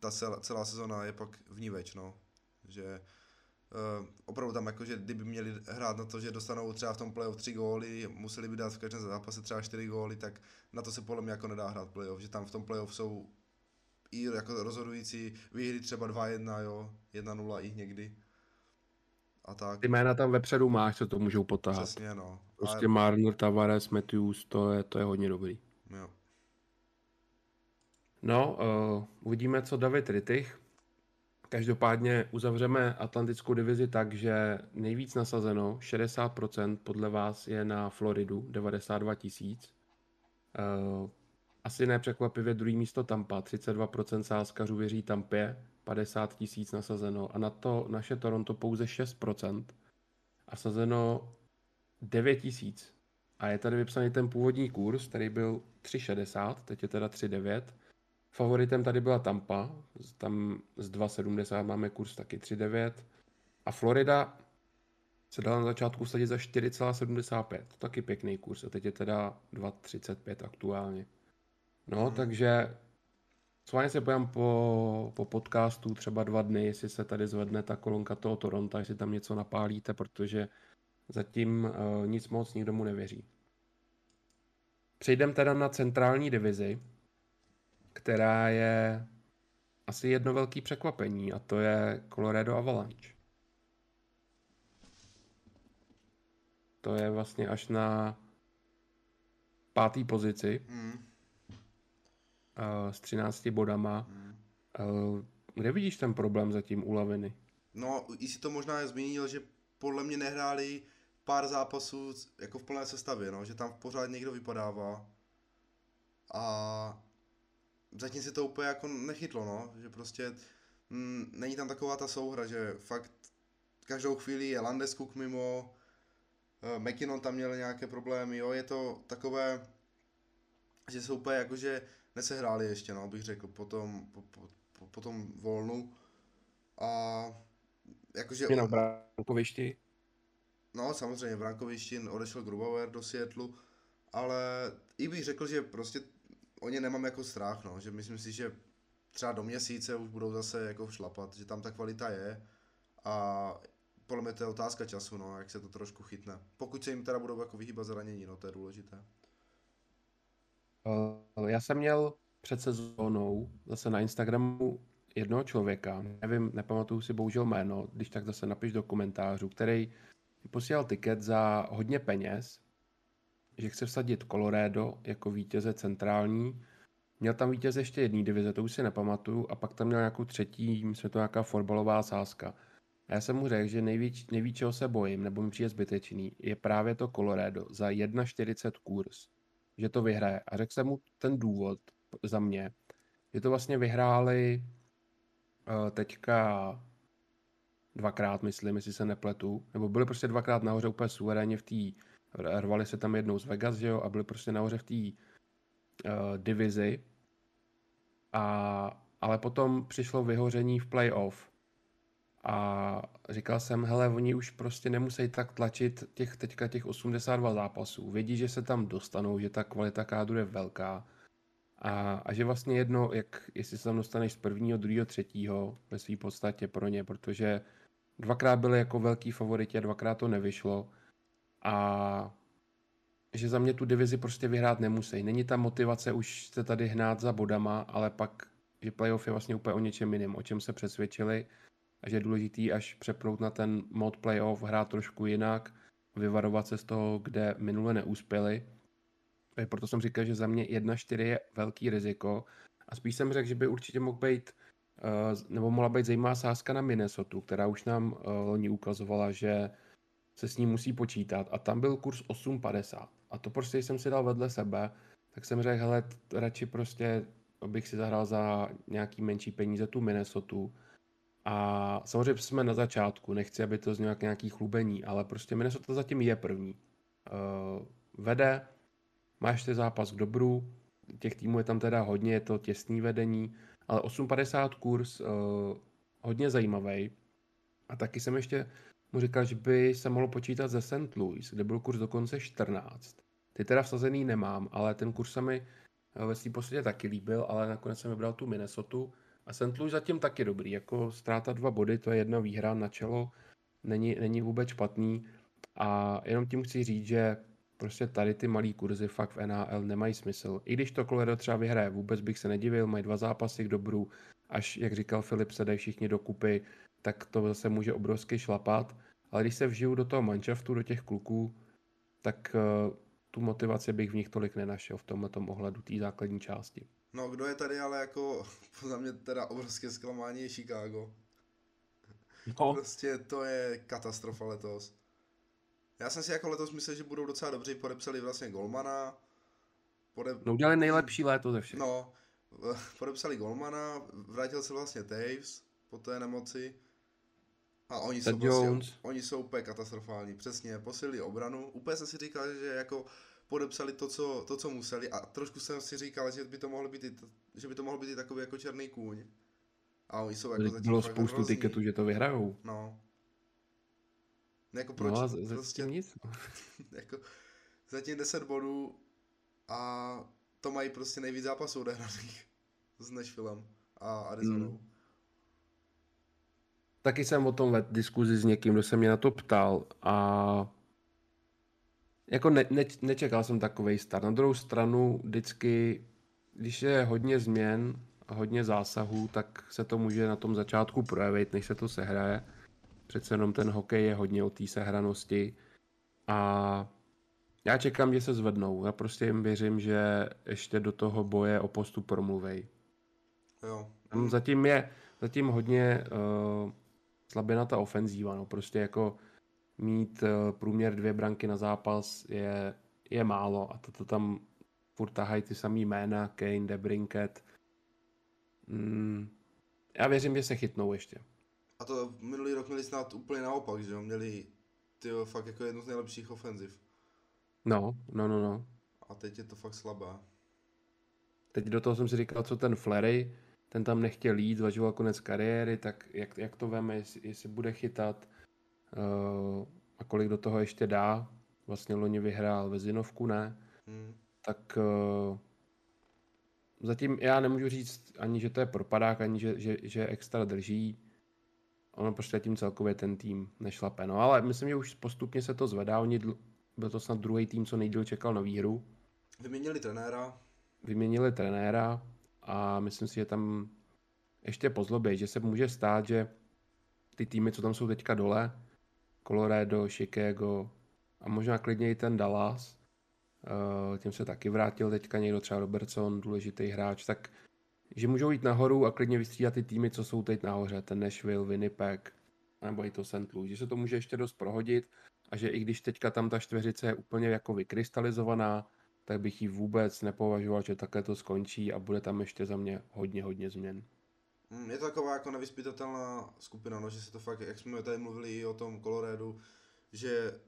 ta celá, celá sezona je pak vníveč, no. Že uh, opravdu tam jako, že kdyby měli hrát na to, že dostanou třeba v tom playoff tři góly, museli by dát v každém zápase třeba čtyři góly, tak na to se podle mě jako nedá hrát playoff, že tam v tom playoff jsou i jako rozhodující výhry třeba 2-1, jo, 1-0 i někdy. A tak. Ty jména tam vepředu máš, co to můžou potáhat. Přesně, no. Prostě Ale... Marner, Tavares, Matthews, to je, to je hodně dobrý. Jo. No, uh, uvidíme, co David Rittich. Každopádně uzavřeme Atlantickou divizi tak, že nejvíc nasazeno, 60% podle vás je na Floridu, 92 tisíc. Uh, asi nepřekvapivě druhý místo Tampa, 32% sázkařů věří Tampě, 50 tisíc nasazeno a na to naše Toronto pouze 6% a sazeno 9 tisíc. A je tady vypsaný ten původní kurz, který byl 3,60, teď je teda 3,9. Favoritem tady byla Tampa, tam z 2,70 máme kurz taky 3,9. A Florida se dala na začátku sadit za 4,75, taky pěkný kurz a teď je teda 2,35 aktuálně. No, hmm. takže s vámi se pojám po, po podcastu třeba dva dny, jestli se tady zvedne ta kolonka toho Toronto, jestli tam něco napálíte, protože zatím uh, nic moc nikdo mu nevěří. Přejdeme teda na centrální divizi, která je asi jedno velké překvapení a to je Colorado Avalanche. To je vlastně až na pátý pozici. Mm uh, s 13 bodama. Hmm. Kde vidíš ten problém zatím u Laviny? No, i si to možná je zmínil, že podle mě nehráli pár zápasů jako v plné sestavě, no, že tam pořád někdo vypadává. A zatím si to úplně jako nechytlo, no, že prostě mm, není tam taková ta souhra, že fakt každou chvíli je Landeskuk mimo, uh, McKinnon tam měl nějaké problémy, jo, je to takové, že jsou úplně jakože nesehráli ještě, no, bych řekl, potom, po, po, po, po tom volnu. A jakože... Je na brankovišti? No, samozřejmě, v brankovišti odešel Grubauer do Seattlu, ale i bych řekl, že prostě o ně nemám jako strach, no, že myslím si, že třeba do měsíce už budou zase jako šlapat, že tam ta kvalita je a podle mě to je otázka času, no, jak se to trošku chytne. Pokud se jim teda budou jako vyhýbat zranění, no, to je důležité. Uh, já jsem měl před sezónou zase na Instagramu jednoho člověka, nevím, nepamatuju si bohužel jméno, když tak zase napiš do komentářů, který posílal tiket za hodně peněz, že chce vsadit Colorado jako vítěze centrální. Měl tam vítěze ještě jedný divize, to už si nepamatuju, a pak tam měl nějakou třetí, myslím, to nějaká fotbalová sázka. A já jsem mu řekl, že nejvíc, nejvíc čeho se bojím, nebo mi přijde zbytečný, je právě to Colorado za 1,40 kurz, že to vyhraje. A řekl jsem mu ten důvod za mě, že to vlastně vyhráli uh, teďka dvakrát, myslím, jestli se nepletu, nebo byli prostě dvakrát nahoře úplně suverénně v té, rvali se tam jednou z Vegas, že jo, a byli prostě nahoře v té uh, divizi. A, ale potom přišlo vyhoření v playoff a říkal jsem, hele, oni už prostě nemusí tak tlačit těch teďka těch 82 zápasů. Vědí, že se tam dostanou, že ta kvalita kádru je velká. A, a že vlastně jedno, jak, jestli se tam dostaneš z prvního, druhého, třetího ve své podstatě pro ně, protože dvakrát byli jako velký favoriti a dvakrát to nevyšlo. A že za mě tu divizi prostě vyhrát nemusí. Není ta motivace už se tady hnát za bodama, ale pak, že playoff je vlastně úplně o něčem jiném, o čem se přesvědčili a že je důležitý až přepnout na ten mod playoff, hrát trošku jinak, vyvarovat se z toho, kde minule neúspěli. Proto jsem říkal, že za mě 1-4 je velký riziko. A spíš jsem řekl, že by určitě mohl být eh, nebo mohla být zajímavá sázka na Minnesota, která už nám eh, loni ukazovala, že se s ním musí počítat. A tam byl kurz 8,50 a to prostě jsem si dal vedle sebe, tak jsem řekl, hele, radši prostě bych si zahrál za nějaký menší peníze tu Minnesota a samozřejmě jsme na začátku, nechci, aby to znělo jak nějaký chlubení, ale prostě Minnesota zatím je první. Uh, vede, má ještě zápas k dobru, těch týmů je tam teda hodně, je to těsný vedení, ale 8,50 kurz, uh, hodně zajímavý. A taky jsem ještě mu říkal, že by se mohlo počítat ze St. Louis, kde byl kurz dokonce 14. Ty teda vsazený nemám, ale ten kurz se mi eh, ve svým taky líbil, ale nakonec jsem vybral tu Minnesota a St. Louis zatím taky dobrý, jako ztráta dva body, to je jedna výhra na čelo, není, není vůbec špatný. A jenom tím chci říct, že prostě tady ty malý kurzy fakt v NHL nemají smysl. I když to Colorado třeba vyhraje, vůbec bych se nedivil, mají dva zápasy k dobru, až, jak říkal Filip, se dají všichni dokupy, tak to zase může obrovsky šlapat. Ale když se vžiju do toho manšaftu, do těch kluků, tak uh, tu motivaci bych v nich tolik nenašel v tomhle ohledu té základní části. No, kdo je tady ale jako, za mě teda obrovské zklamání je Chicago. No. Prostě to je katastrofa letos. Já jsem si jako letos myslel, že budou docela dobří, podepsali vlastně Golmana. Podep... No udělali nejlepší léto ze všech. No, podepsali Golmana, vrátil se vlastně Taves po té nemoci. A oni jsou, prostě, oni jsou úplně katastrofální, přesně, posílili obranu. Úplně jsem si říkal, že jako podepsali to co, to, co museli a trošku jsem si říkal, že by to mohlo být, i, že by to mohlo být i takový jako černý kůň. A oni jsou jako zatím Bylo spoustu hrozný. tiketů, že to vyhrajou. No. Jako proč? No a prostě nic. jako zatím 10 bodů a to mají prostě nejvíc zápasů odehraných s Nashvillem a Arizonou. Hmm. Taky jsem o tom vedl diskuzi s někým, kdo se mě na to ptal a jako ne, ne, nečekal jsem takový start. Na druhou stranu vždycky, když je hodně změn a hodně zásahů, tak se to může na tom začátku projevit, než se to sehraje. Přece jenom ten hokej je hodně o té sehranosti a já čekám, že se zvednou. Já prostě jim věřím, že ještě do toho boje o postup promluvej. Jo. Zatím je zatím hodně uh, slabina ta ofenzíva, no prostě jako mít uh, průměr dvě branky na zápas je, je málo a toto tam furt tahají ty samý jména, Kane, Debrinket. Mm, já věřím, že se chytnou ještě. A to minulý rok měli snad úplně naopak, že jo? Měli ty fakt jako jednu z nejlepších ofenziv. No, no, no, no. A teď je to fakt slabé. Teď do toho jsem si říkal, co ten Flery, ten tam nechtěl jít, zvažoval konec kariéry, tak jak, jak to veme, jestli, jestli bude chytat a kolik do toho ještě dá. Vlastně loni vyhrál Vezinovku, ne? Hmm. Tak uh, zatím já nemůžu říct ani, že to je propadák, ani že, že, že extra drží. Ono prostě tím celkově ten tým nešlape. No ale myslím, že už postupně se to zvedá. Oni dl- byl to snad druhý tým, co nejdíl čekal na výhru. Vyměnili trenéra. vyměnili trenéra a myslím si, že tam ještě pozlobě, že se může stát, že ty týmy, co tam jsou teďka dole, Colorado, Chicago a možná klidně i ten Dallas, uh, tím se taky vrátil teďka někdo, třeba Robertson, důležitý hráč, tak že můžou jít nahoru a klidně vystřídat ty týmy, co jsou teď nahoře, ten Nashville, Winnipeg, nebo i to St. Louis, že se to může ještě dost prohodit a že i když teďka tam ta čtveřice je úplně jako vykrystalizovaná, tak bych ji vůbec nepovažoval, že takhle to skončí a bude tam ještě za mě hodně, hodně změn. Mm, je to taková jako nevyspytatelná skupina, no, že se to fakt, jak jsme tady mluvili i o tom Coloradu, že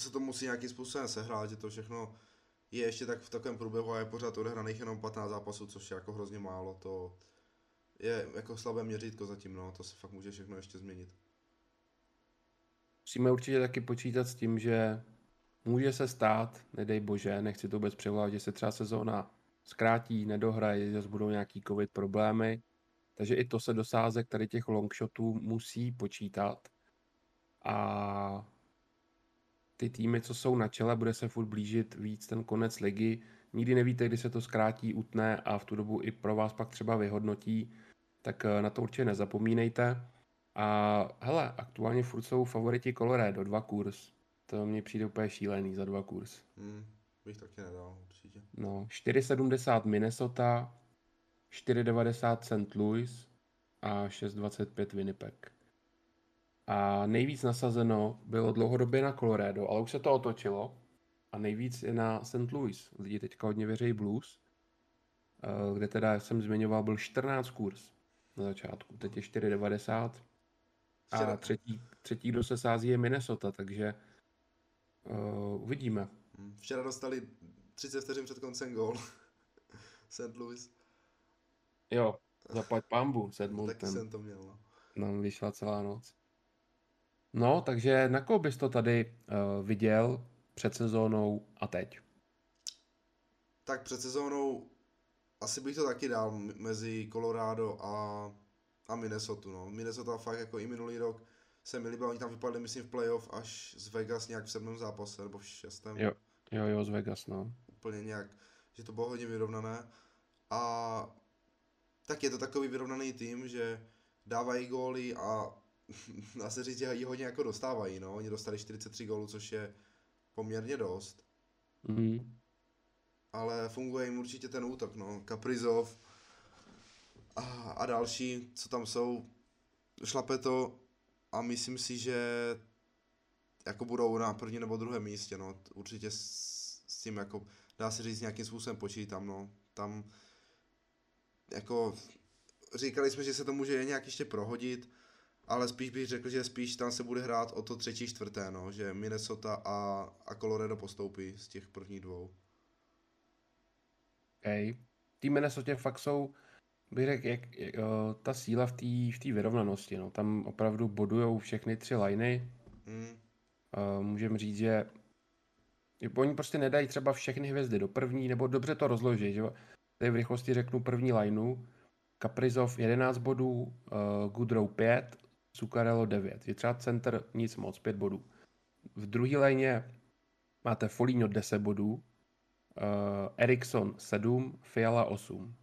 se to musí nějakým způsobem sehrát, že to všechno je ještě tak v takovém průběhu a je pořád odehraných jenom 15 zápasů, což je jako hrozně málo, to je jako slabé měřítko zatím, no, to se fakt může všechno ještě změnit. Musíme určitě taky počítat s tím, že může se stát, nedej bože, nechci to vůbec převolat, že se třeba sezóna zkrátí, nedohraje, že budou nějaký covid problémy, takže i to se do sázek tady těch longshotů musí počítat. A ty týmy, co jsou na čele, bude se furt blížit víc ten konec ligy. Nikdy nevíte, kdy se to zkrátí, utne a v tu dobu i pro vás pak třeba vyhodnotí, tak eh, na to určitě nezapomínejte. A hele, aktuálně furt jsou favoriti Colorado, dva kurz. To mně přijde úplně šílený za dva kurz. Hmm, bych taky nedal, určitě. No, 4,70 Minnesota, 4,90 St. Louis a 6,25 Winnipeg. A nejvíc nasazeno bylo dlouhodobě na Colorado, ale už se to otočilo. A nejvíc je na St. Louis. Lidi teďka hodně věří Blues, eh, kde teda jsem zmiňoval, byl 14 kurz na začátku. Teď je 4,90. A třetí, třetí, kdo se sází, je Minnesota, takže uh, uvidíme. Hmm, včera dostali 30 vteřin před koncem gól. St. Louis. Jo, zaplať pambu s Edmontonem. Taky jsem to měl, no. Nám vyšla celá noc. No, takže na koho bys to tady uh, viděl před sezónou a teď? Tak před sezónou asi bych to taky dal mezi Colorado a, a Minnesota. No. Minnesota fakt jako i minulý rok se mi líbilo, oni tam vypadli myslím v playoff až z Vegas nějak v sedmém zápase nebo v šestém. Jo, jo, jo, z Vegas, no. Úplně nějak, že to bylo hodně vyrovnané. A tak je to takový vyrovnaný tým, že dávají góly a dá se říct, že ji hodně jako dostávají, no. Oni dostali 43 gólů, což je poměrně dost. Mm. Ale funguje jim určitě ten útok, no. Kaprizov a, a další, co tam jsou, šlape to a myslím si, že jako budou na první nebo druhém místě, no. Určitě s, s tím jako, dá se říct, nějakým způsobem počítám, no. Tam jako říkali jsme, že se to může nějak ještě prohodit, ale spíš bych řekl, že spíš tam se bude hrát o to třetí, čtvrté, no, že Minnesota a, a Colorado postoupí z těch prvních dvou. Okay. Tý Minnesota fakt jsou, bych řekl, jak, jak, ta síla v té v tý vyrovnanosti, no, tam opravdu bodujou všechny tři liney. Hmm. Uh, můžeme říct, že oni prostě nedají třeba všechny hvězdy do první, nebo dobře to rozloží, že Tady v rychlosti řeknu první lineu. Kaprizov 11 bodů, uh, Goodrow 5, Zuccarello 9. Je třeba center nic moc, 5 bodů. V druhé léně máte Foligno 10 bodů, uh, Eriksson 7, Fiala 8.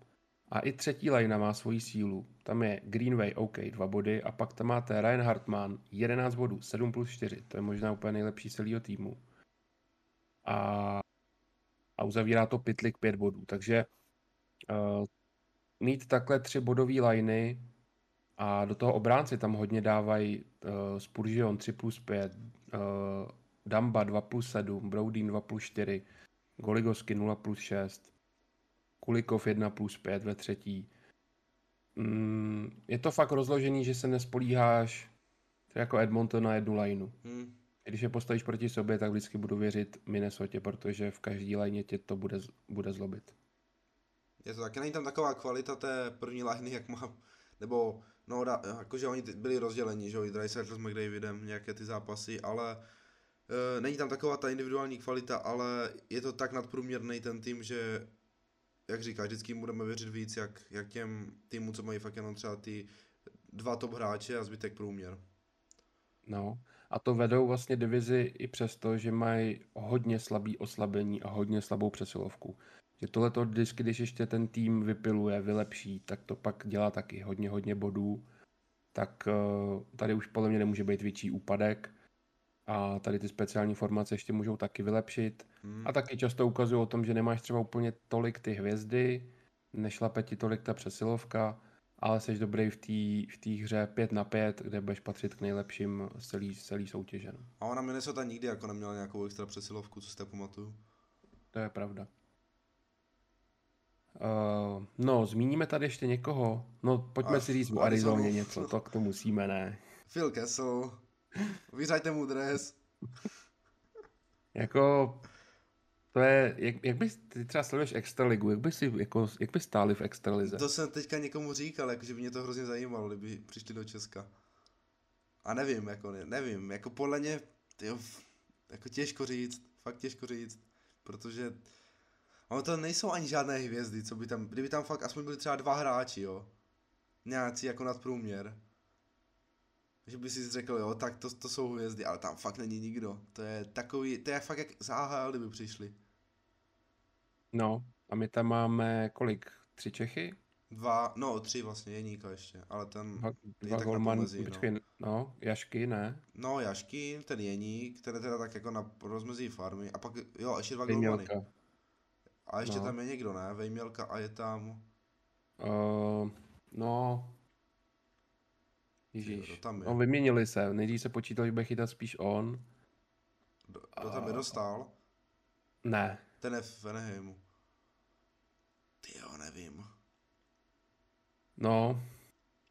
A i třetí lajna má svoji sílu. Tam je Greenway OK 2 body a pak tam máte Ryan Hartman 11 bodů, 7 plus 4. To je možná úplně nejlepší celého týmu. A, a uzavírá to Pitlik 5 bodů. Takže uh, mít takhle tři bodové liney a do toho obránci tam hodně dávají uh, Spurgeon 3 plus 5, uh, Damba 2 plus 7, Broudin 2 plus 4, Goligoski 0 plus 6, Kulikov 1 plus 5 ve třetí. Mm, je to fakt rozložený, že se nespolíháš jako Edmonton na jednu lineu. Hmm. Když je postavíš proti sobě, tak vždycky budu věřit Minnesota, protože v každé lajně tě to bude, bude zlobit. Je to taky, není tam taková kvalita té první liney, jak má, nebo, no, da, jakože oni byli rozděleni, že jo, i Dreisaitl s McDavidem, nějaké ty zápasy, ale e, není tam taková ta individuální kvalita, ale je to tak nadprůměrný ten tým, že jak říkáš, vždycky budeme věřit víc, jak, jak těm týmům, co mají fakt jenom třeba ty dva top hráče a zbytek průměr. No, a to vedou vlastně divizi i přesto, že mají hodně slabý oslabení a hodně slabou přesilovku Že tohle to vždycky, když ještě ten tým vypiluje, vylepší, tak to pak dělá taky hodně, hodně bodů. Tak uh, tady už podle mě nemůže být větší úpadek a tady ty speciální formace ještě můžou taky vylepšit. Hmm. A taky často ukazují o tom, že nemáš třeba úplně tolik ty hvězdy, nešlape ti tolik ta přesilovka, ale jsi dobrý v té v tý hře 5 na 5, kde budeš patřit k nejlepším z celý, celý soutěže. No. A ona Minnesota nikdy jako neměla nějakou extra přesilovku, co si pamatuju. To je pravda. Uh, no, zmíníme tady ještě někoho. No, pojďme Ach, si říct o Arizoně něco, to, to musíme, ne. Phil Kessel, vyřaďte mu dres. jako, to je, jak, jak bys, ty třeba sleduješ Extraligu, jak bys, jako, jak bys stáli v Extralize? To jsem teďka někomu říkal, jako, že by mě to hrozně zajímalo, kdyby přišli do Česka. A nevím, jako, ne, nevím, jako podle mě, tyjo, jako těžko říct, fakt těžko říct, protože ono to nejsou ani žádné hvězdy, co by tam, kdyby tam fakt aspoň byli třeba dva hráči, jo, nějací jako nadprůměr, že by si řekl, jo, tak to, to jsou hvězdy, ale tam fakt není nikdo. To je takový, to je fakt jak z AHL, kdyby přišli. No, a my tam máme kolik? Tři Čechy? Dva, no tři vlastně, Jeníka ještě, ale ten dva, dva tak golman, pomezí, počkej, no. no. Jašky, ne? No, Jašky, ten Jeník, ten je teda tak jako na rozmezí farmy, a pak, jo, ještě dva golmany. A ještě no. tam je někdo, ne? Vejmělka a je tam... Uh, no, Ježíš. Tam je. No, vyměnili se. Nejdřív se počítal, že bude chytat spíš on. Do, do tam je dostal? Ne. Ten je v Veneheimu. Ty jo, nevím. No,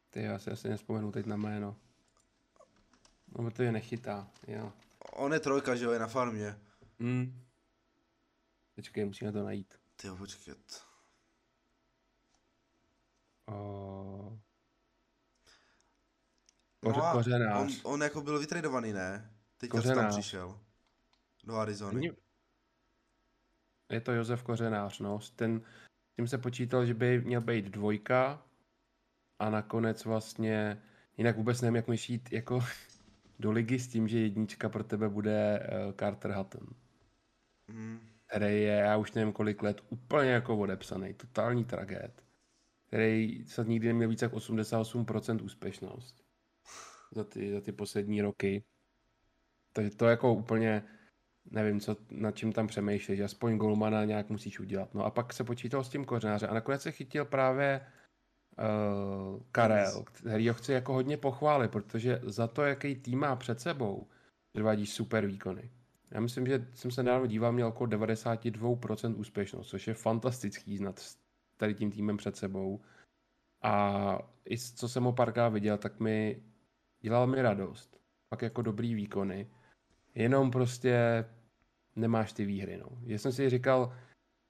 ty já si asi nespomenu teď na jméno. No, to je nechytá, jo. On je trojka, že jo, je na farmě. Hmm. Počkej, musíme to najít. Ty jo, počkat. O... Koře, no kořenář. On, on jako byl vytradovaný, ne? Teďka tam přišel. Do Arizony. Je to Josef Kořenář, no. Ten, tím se počítal, že by měl být dvojka a nakonec vlastně, jinak vůbec nevím, jak můžeš jít jako do ligy s tím, že jednička pro tebe bude uh, Carter Hutton. Mm. Který je, já už nevím kolik let, úplně jako odepsaný, totální tragéd. Který se nikdy neměl více jak 88% úspěšnost za ty, za ty poslední roky. Takže to jako úplně nevím, co, nad čím tam přemýšlíš, aspoň golmana nějak musíš udělat. No a pak se počítal s tím kořenářem a nakonec se chytil právě uh, Karel, který ho chci jako hodně pochválit, protože za to, jaký tým má před sebou, předvádí super výkony. Já myslím, že jsem se nedávno díval, měl okolo 92% úspěšnost, což je fantastický znat s tady tím týmem před sebou. A i co jsem ho párkrát viděl, tak mi dělal mi radost. Pak jako dobrý výkony. Jenom prostě nemáš ty výhry. No. Já jsem si říkal,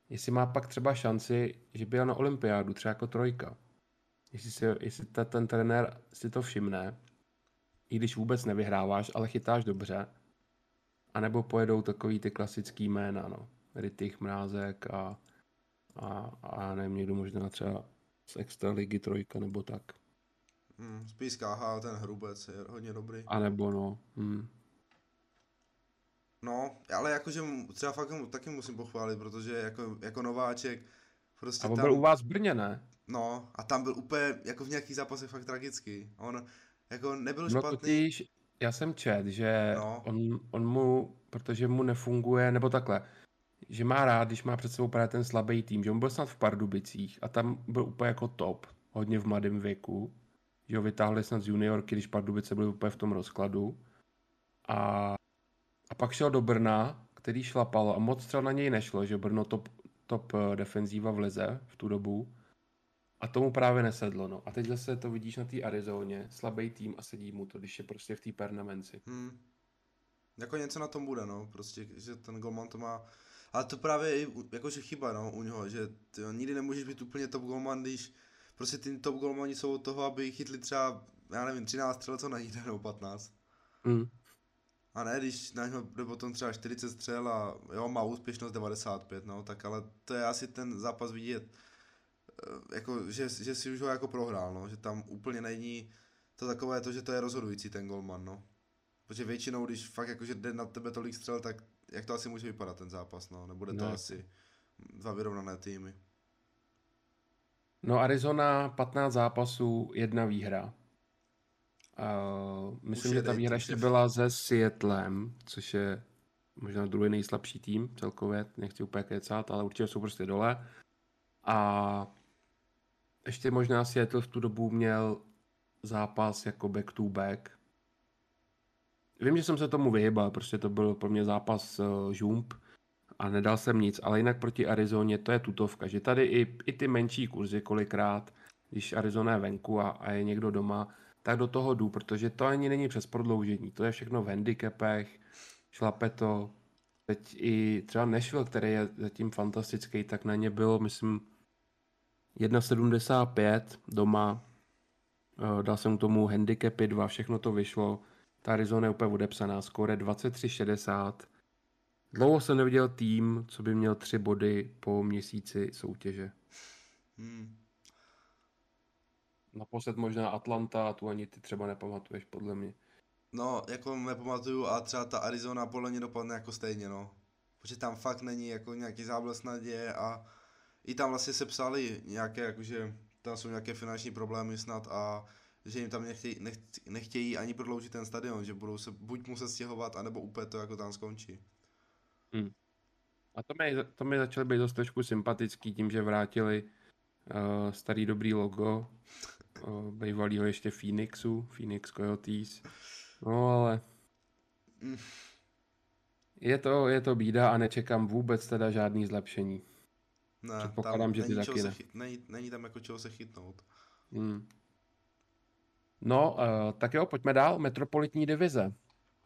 jestli má pak třeba šanci, že by jel na olympiádu, třeba jako trojka. Jestli, si, jestli ta, ten trenér si to všimne, i když vůbec nevyhráváš, ale chytáš dobře, anebo pojedou takový ty klasický jména, no. Rytich, Mrázek a, a, a nevím, někdo možná třeba z extra ligy trojka nebo tak. Hmm, spíš KH, ten Hrubec je hodně dobrý. A nebo no. Hmm. No, ale jakože třeba fakt taky musím pochválit, protože jako, jako nováček prostě A on tam... byl u vás v Brně, ne? No, a tam byl úplně jako v nějakých zápasech fakt tragický. On jako nebyl no, špatný. Totiž, já jsem čet, že no. on, on mu, protože mu nefunguje, nebo takhle, že má rád, když má před sebou právě ten slabý tým, že on byl snad v Pardubicích a tam byl úplně jako top, hodně v mladém věku že ho vytáhli snad z juniorky, když Pardubice byly úplně v tom rozkladu. A, a pak šel do Brna, který šlapal a moc třeba na něj nešlo, že Brno top, top eh, defenzíva v lize v tu dobu. A tomu právě nesedlo, no. A teď zase to vidíš na té Arizoně, slabý tým a sedí mu to, když je prostě v té pernamenci. Hmm. Jako něco na tom bude, no, prostě, že ten golman to má, ale to právě je jakože chyba, no, u něho, že ty, nikdy nemůžeš být úplně top golman, když prostě ty top golmani jsou od toho, aby chytli třeba, já nevím, 13 střel, co najde, nebo 15. Mm. A ne, když na něho jde potom třeba 40 střel a jo, má úspěšnost 95, no, tak ale to je asi ten zápas vidět, jako, že, že si už ho jako prohrál, no, že tam úplně není to takové to, že to je rozhodující ten golman, no. Protože většinou, když fakt jakože jde na tebe tolik střel, tak jak to asi může vypadat ten zápas, no, nebude to ne. asi dva vyrovnané týmy. No Arizona 15 zápasů, jedna výhra. Uh, myslím, že ta výhra ještě byla se Seattlem, což je možná druhý nejslabší tým celkově, nechci úplně kecat, ale určitě jsou prostě dole. A ještě možná Seattle v tu dobu měl zápas jako back to back. Vím, že jsem se tomu vyhybal, prostě to byl pro mě zápas uh, žump a nedal jsem nic, ale jinak proti Arizoně to je tutovka, že tady i, i ty menší kurzy kolikrát, když Arizona je venku a, a je někdo doma, tak do toho jdu, protože to ani není přes prodloužení, to je všechno v handicapech, šlape to. Teď i třeba Nashville, který je zatím fantastický, tak na ně bylo, myslím, 1,75 doma, eh, dal jsem k tomu handicapy 2, všechno to vyšlo, ta Arizona je úplně odepsaná, skóre 23,60. Dlouho jsem neviděl tým, co by měl tři body po měsíci soutěže. Hmm. Naposled možná Atlanta, tu ani ty třeba nepamatuješ, podle mě. No, jako nepamatuju a třeba ta Arizona podle mě dopadne jako stejně, no. Protože tam fakt není jako nějaký záblesk naděje a i tam vlastně se psali nějaké, jakože tam jsou nějaké finanční problémy snad a že jim tam nechtějí, nechtějí, nechtějí ani prodloužit ten stadion, že budou se buď muset stěhovat, anebo úplně to jako tam skončí. Hmm. A to mi, to mi začalo být dost trošku sympatický tím, že vrátili uh, starý dobrý logo uh, bývalýho ještě Phoenixu, Phoenix Coyotes. No ale hmm. je to, je to bída a nečekám vůbec teda žádný zlepšení. Ne, Předpokládám, že ty taky ne. Chyt, není, není tam jako čeho se chytnout. Hmm. No, uh, tak jo, pojďme dál. Metropolitní divize.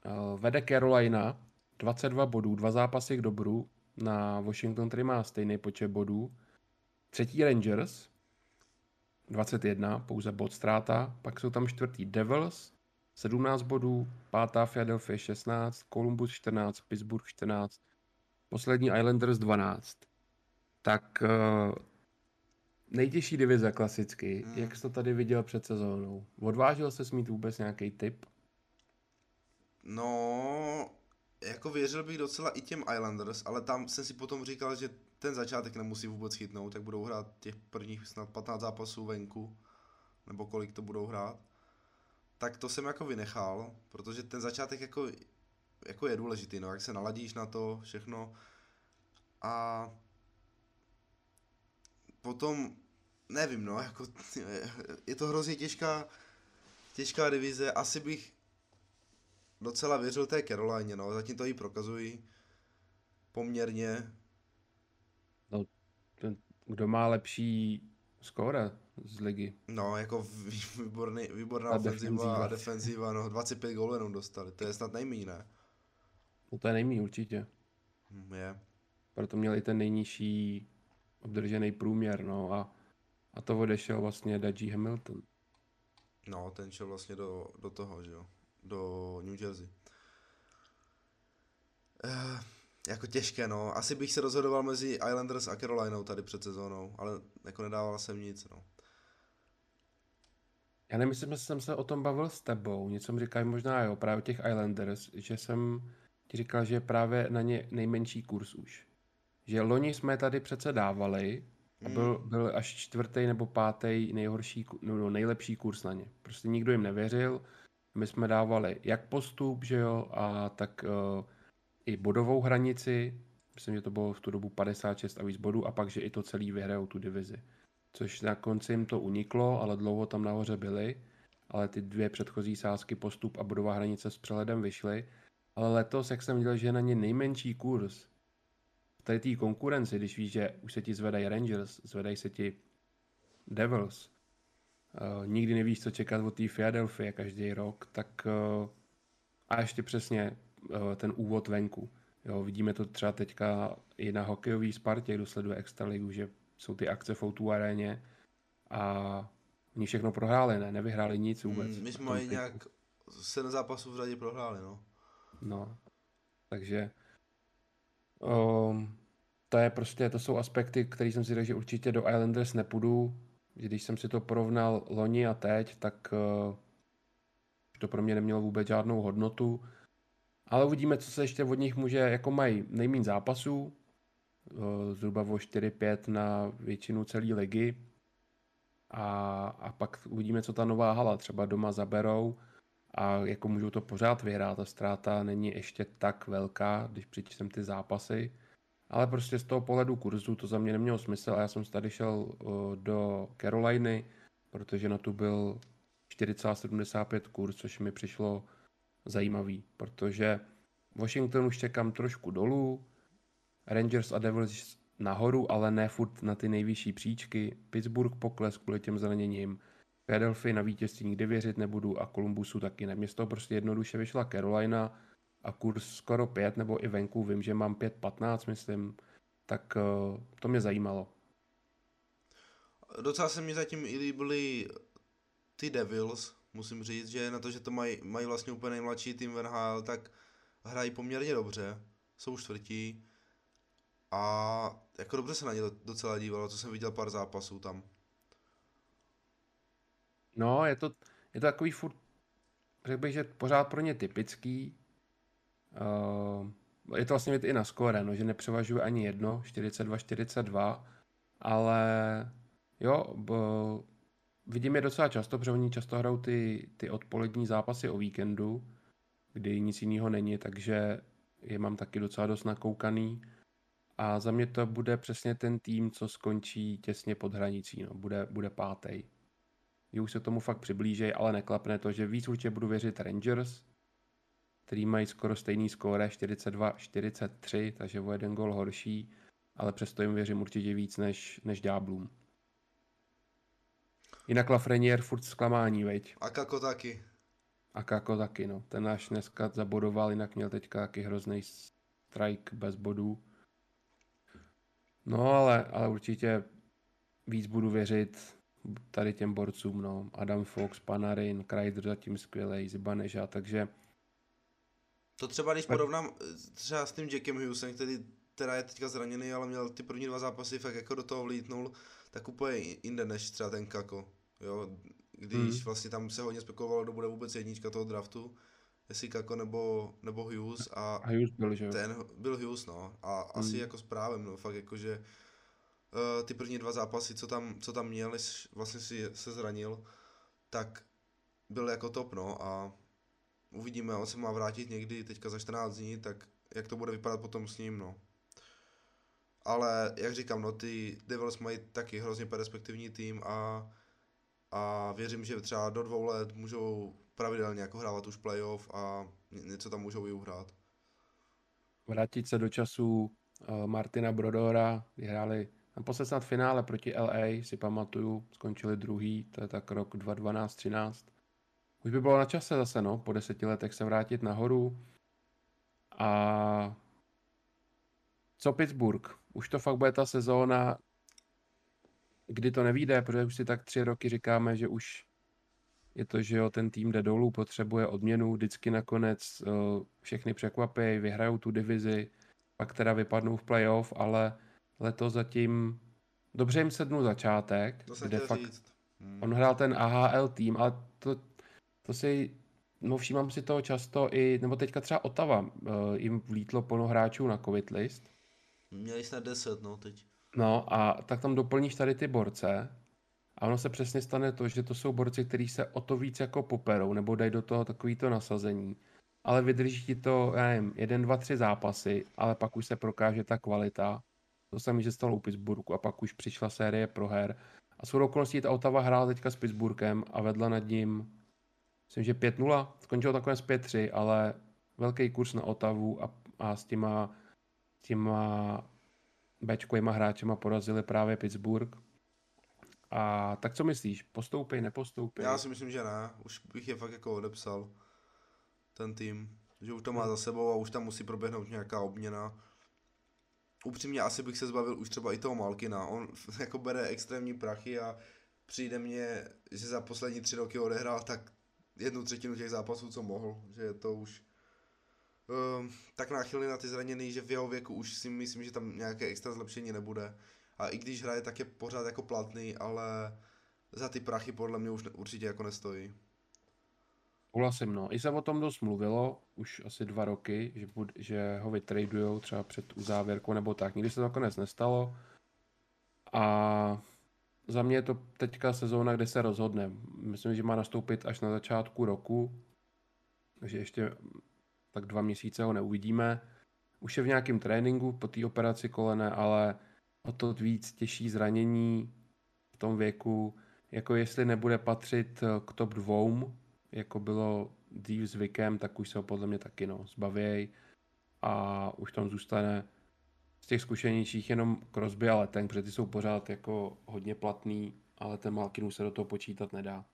Uh, vede Carolina 22 bodů, dva zápasy k dobru. Na Washington, který má stejný počet bodů. Třetí Rangers 21, pouze bod ztráta. Pak jsou tam čtvrtý Devils 17 bodů, pátá Philadelphia 16, Columbus 14, Pittsburgh 14, poslední Islanders 12. Tak uh, nejtěžší divize klasicky, hmm. jak jsi to tady viděl před sezónou? Odvážil se mít vůbec nějaký tip? No, jako věřil bych docela i těm Islanders, ale tam jsem si potom říkal, že ten začátek nemusí vůbec chytnout, tak budou hrát těch prvních snad 15 zápasů venku, nebo kolik to budou hrát. Tak to jsem jako vynechal, protože ten začátek jako, jako je důležitý, no, jak se naladíš na to všechno. A potom, nevím, no, jako, je to hrozně těžká, těžká divize, asi bych docela věřil té Caroline, no, zatím to jí prokazují poměrně. No, ten, kdo má lepší skóre z ligy? No, jako výborný, výborná a ofenziva defenziva. a defenziva, no, 25 gólů jenom dostali, to je snad nejméně, ne? No to je nejméně určitě. Hm, je. Proto měli ten nejnižší obdržený průměr, no a, a to odešel vlastně Daji Hamilton. No, ten šel vlastně do, do toho, že jo, do New Jersey. Uh, jako těžké, no. Asi bych se rozhodoval mezi Islanders a Carolinou tady před sezónou, ale jako nedával jsem nic, no. Já nemyslím, že jsem se o tom bavil s tebou. Něco mi říkají možná jo, právě těch Islanders, že jsem ti říkal, že je právě na ně nejmenší kurz už že loni jsme tady přece dávali a byl, hmm. byl až čtvrtý nebo pátý nejhorší, no, nejlepší kurz na ně. Prostě nikdo jim nevěřil. My jsme dávali jak postup, že jo, a tak uh, i bodovou hranici. Myslím, že to bylo v tu dobu 56 a víc bodů a pak, že i to celý vyhrajou tu divizi. Což na konci jim to uniklo, ale dlouho tam nahoře byli. Ale ty dvě předchozí sázky, postup a bodová hranice s přeledem vyšly. Ale letos, jak jsem viděl, že je na ně nejmenší kurz, tady té konkurenci, když víš, že už se ti zvedají Rangers, zvedají se ti Devils, uh, nikdy nevíš, co čekat od té Philadelphia každý rok, tak uh, a ještě přesně uh, ten úvod venku. Jo, vidíme to třeba teďka i na hokejový Spartě, kdo sleduje Extraligu, že jsou ty akce v o aréně a oni všechno prohráli, ne? Nevyhráli nic vůbec. Mm, my jsme nějak sedm zápasů v řadě prohráli, no. No, takže Um, to je prostě, to jsou aspekty, které jsem si řekl, že určitě do Islanders nepůjdu. Když jsem si to porovnal loni a teď, tak uh, to pro mě nemělo vůbec žádnou hodnotu. Ale uvidíme, co se ještě od nich může, jako mají nejmín zápasů, zhruba o 4-5 na většinu celé ligy. A, a pak uvidíme, co ta nová hala třeba doma zaberou a jako můžou to pořád vyhrát. Ta ztráta není ještě tak velká, když přičtem ty zápasy. Ale prostě z toho pohledu kurzu to za mě nemělo smysl a já jsem tady šel do Caroliny, protože na tu byl 4,75 kurz, což mi přišlo zajímavý, protože Washington už čekám trošku dolů, Rangers a Devils nahoru, ale ne furt na ty nejvyšší příčky, Pittsburgh pokles kvůli těm zraněním, Philadelphia na vítězství nikdy věřit nebudu a Columbusu taky ne. Mě z toho prostě jednoduše vyšla Carolina a kurz skoro 5, nebo i venku vím, že mám 5-15, myslím, tak uh, to mě zajímalo. Docela se mi zatím i líbily ty Devils, musím říct, že na to, že to mají, mají vlastně úplně nejmladší tým v NHL, tak hrají poměrně dobře, jsou čtvrtí a jako dobře se na ně docela dívalo, co jsem viděl pár zápasů tam. No, je to, je to takový furt, řekl bych, že pořád pro ně typický. Uh, je to vlastně i na skóre, no, že nepřevažuje ani jedno, 42-42, ale jo, b, vidím je docela často, protože oni často hrajou ty, ty odpolední zápasy o víkendu, kdy nic jiného není, takže je mám taky docela dost nakoukaný. A za mě to bude přesně ten tým, co skončí těsně pod hranicí, no, bude, bude pátý že už se tomu fakt přiblíží, ale neklapne to, že víc určitě budu věřit Rangers, který mají skoro stejný skóre, 42-43, takže o jeden gol horší, ale přesto jim věřím určitě víc než, než Diablům. Jinak Lafreniere furt zklamání, veď. A Kako taky. A Kako taky, no. Ten náš dneska zabodoval, jinak měl teďka taky hrozný strike bez bodů. No ale, ale určitě víc budu věřit tady těm borcům, no. Adam Fox, Panarin, Kreider zatím skvělý, Zibaneža, takže... To třeba, když porovnám eh, třeba s tím Jackem Hughesem, který teda je teďka zraněný, ale měl ty první dva zápasy fakt jako do toho vlítnul, tak úplně jinde než třeba ten Kako, jo. Když hmm. vlastně tam se hodně spekulovalo, kdo bude vůbec jednička toho draftu, jestli Kako nebo, nebo Hughes a, a Hughes byl, že ten byl Hughes, no. A hmm. asi jako s právem, no, fakt jako, že ty první dva zápasy, co tam, co tam měl, vlastně si se zranil, tak byl jako top, no a uvidíme, on se má vrátit někdy teďka za 14 dní, tak jak to bude vypadat potom s ním, no. Ale jak říkám, no ty Devils mají taky hrozně perspektivní tým a, a věřím, že třeba do dvou let můžou pravidelně jako hrávat už playoff a něco tam můžou i uhrát. Vrátit se do času uh, Martina Brodora, vyhráli Naposled snad finále proti LA, si pamatuju, skončili druhý, to je tak rok 2012-13. Už by bylo na čase zase, no, po deseti letech se vrátit nahoru. A co Pittsburgh? Už to fakt bude ta sezóna, kdy to nevíde, protože už si tak tři roky říkáme, že už je to, že jo, ten tým jde dolů, potřebuje odměnu, vždycky nakonec uh, všechny překvapí, vyhrajou tu divizi, pak teda vypadnou v playoff, ale letos zatím dobře jim sednul začátek, to kde fakt říct. Hmm. on hrál ten AHL tým, ale to, to si, no všímám si toho často i, nebo teďka třeba Otava, uh, jim vlítlo plno hráčů na covid list. Měli snad 10, no teď. No a tak tam doplníš tady ty borce a ono se přesně stane to, že to jsou borci, kteří se o to víc jako poperou nebo dají do toho takovýto nasazení. Ale vydrží ti to, já nevím, jeden, dva, tři zápasy, ale pak už se prokáže ta kvalita to samé, že stalo u Pittsburghu a pak už přišla série proher. A s okolností ta Otava hrála teďka s Pittsburghem a vedla nad ním, myslím, že 5-0, skončilo takové 5-3, ale velký kurz na Otavu a, a s těma, těma Bčkovýma hráčema porazili právě Pittsburgh. A tak co myslíš? Postoupej, nepostoupej? Já si myslím, že ne. Už bych je fakt jako odepsal. Ten tým. Že už to má za sebou a už tam musí proběhnout nějaká obměna upřímně asi bych se zbavil už třeba i toho Malkina. On jako bere extrémní prachy a přijde mně, že za poslední tři roky odehrál tak jednu třetinu těch zápasů, co mohl, že je to už um, tak náchylný na ty zraněný, že v jeho věku už si myslím, že tam nějaké extra zlepšení nebude. A i když hraje, tak je pořád jako platný, ale za ty prachy podle mě už určitě jako nestojí. Souhlasím, no. I se o tom dost mluvilo, už asi dva roky, že, bud, že ho vytradujou třeba před uzávěrkou nebo tak. Nikdy se to nakonec nestalo. A za mě je to teďka sezóna, kde se rozhodne. Myslím, že má nastoupit až na začátku roku, takže ještě tak dva měsíce ho neuvidíme. Už je v nějakém tréninku po té operaci kolene, ale o to víc těžší zranění v tom věku, jako jestli nebude patřit k top dvou, jako bylo dřív zvykem, tak už se ho podle mě taky no, zbavěj a už tam zůstane z těch zkušenějších jenom Crosby a Leteng, protože ty jsou pořád jako hodně platný, ale ten Malkin se do toho počítat nedá.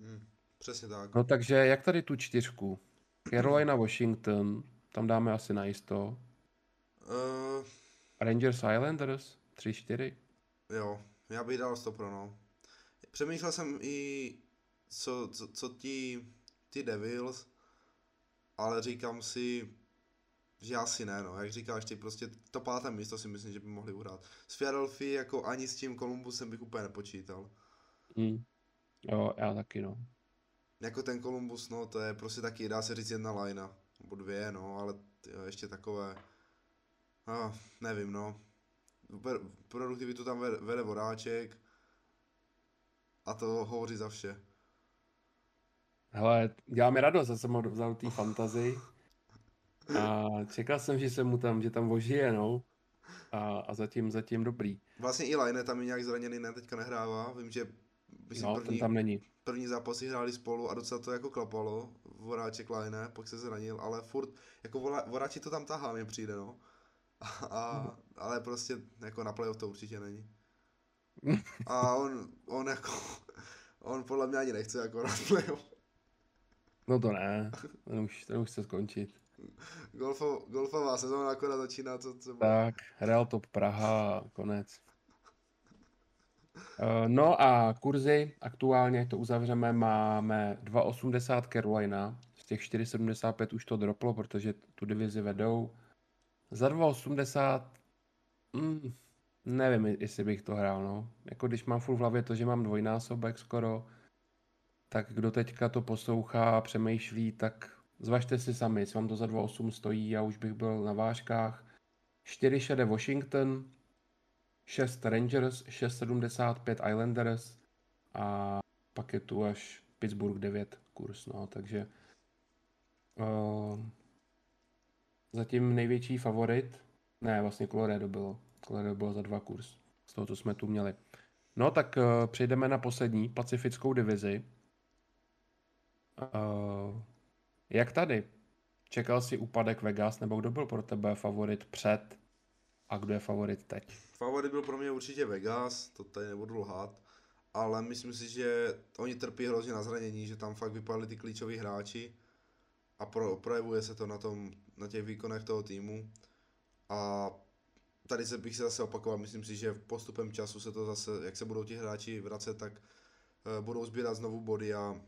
Hmm, přesně tak. No takže jak tady tu čtyřku? Carolina, Washington, tam dáme asi na jisto. Uh... Rangers Islanders, 3-4. Jo, já bych dal stopro, no. Přemýšlel jsem i, co, co, co ti, ty Devils, ale říkám si, že asi ne, no. Jak říkáš, ty prostě to páté místo si myslím, že by mohli uhrát. S Philadelphia jako ani s tím Columbusem bych úplně nepočítal. Mm. Jo, já taky, no. Jako ten Columbus, no, to je prostě taky, dá se říct jedna lajna, nebo dvě, no, ale tyjo, ještě takové, no, nevím, no. Produktivitu tam vede, vede Voráček a to hovoří za vše. Hele, dělá mi radost, že jsem ho vzal té fantazii. A čekal jsem, že se mu tam, že tam ožije, no. A, a zatím, zatím dobrý. Vlastně i Line tam je nějak zraněný, ne, teďka nehrává. Vím, že myslím, no, první, tam není. první zápasy hráli spolu a docela to jako klapalo. Voráček Line, pak se zranil, ale furt, jako Voráček to tam tahá, mi přijde, no. A, a, ale prostě jako na playoff to určitě není. A on, on jako, on podle mě ani nechce jako na playoff. No to ne, ten už, ten už chce skončit. Golfo, golfová sezóna akorát začíná, co, co Tak, Real Top Praha, konec. Uh, no a kurzy aktuálně, to uzavřeme, máme 2,80 Carolina, z těch 4,75 už to droplo, protože tu divizi vedou. Za 2,80 mm, nevím, jestli bych to hrál, no. Jako když mám full v hlavě to, že mám dvojnásobek skoro, tak kdo teďka to poslouchá a přemýšlí, tak Zvažte si sami, jestli vám to za 2,8 stojí, já už bych byl na vážkách. 4 šede Washington, 6 Rangers, 6,75 Islanders a pak je tu až Pittsburgh 9 kurz, no, takže uh, zatím největší favorit, ne, vlastně Colorado bylo, Colorado bylo za dva kurz, z toho, co jsme tu měli. No tak uh, přejdeme na poslední pacifickou divizi. Uh, jak tady? Čekal jsi úpadek Vegas, nebo kdo byl pro tebe favorit před a kdo je favorit teď? Favorit byl pro mě určitě Vegas, to tady nebudu lhát, ale myslím si, že oni trpí hrozně na zranění, že tam fakt vypadli ty klíčoví hráči a pro, projevuje se to na, tom, na těch výkonech toho týmu. A tady se bych se zase opakoval, myslím si, že postupem času se to zase, jak se budou ti hráči vracet, tak uh, budou sbírat znovu body a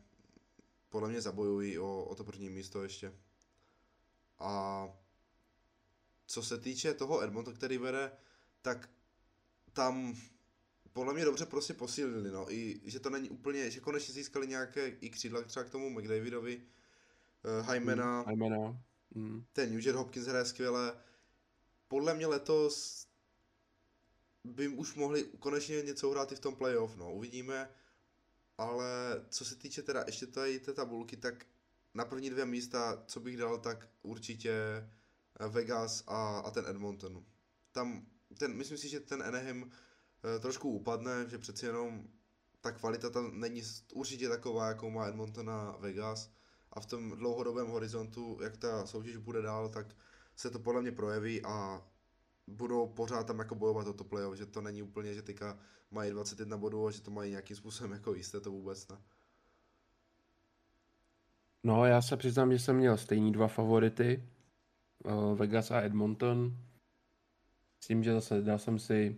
podle mě zabojují o, o to první místo ještě. A co se týče toho Edmonton, který vede, tak tam podle mě dobře prostě posílili, no, i že to není úplně, že konečně získali nějaké i křídla třeba k tomu McDavidovi, uh, Hymena, mm, Hymena. Mm. ten Nugent Hopkins hraje skvěle. Podle mě letos by už mohli konečně něco hrát i v tom playoff, no, uvidíme, ale co se týče teda ještě tady té tabulky, tak na první dvě místa, co bych dal, tak určitě eh, Vegas a, a ten Edmonton. Tam, ten, myslím si, že ten Anaheim e, trošku upadne, že přeci jenom ta kvalita tam není určitě taková, jako má Edmonton a Vegas a v tom dlouhodobém horizontu, jak ta soutěž bude dál, tak se to podle mě projeví a budou pořád tam jako bojovat o to playoff, že to není úplně, že teďka mají 21 bodů a že to mají nějakým způsobem jako jisté, to vůbec ne. No, já se přiznám, že jsem měl stejný dva favority, uh, Vegas a Edmonton. S tím, že zase dal jsem si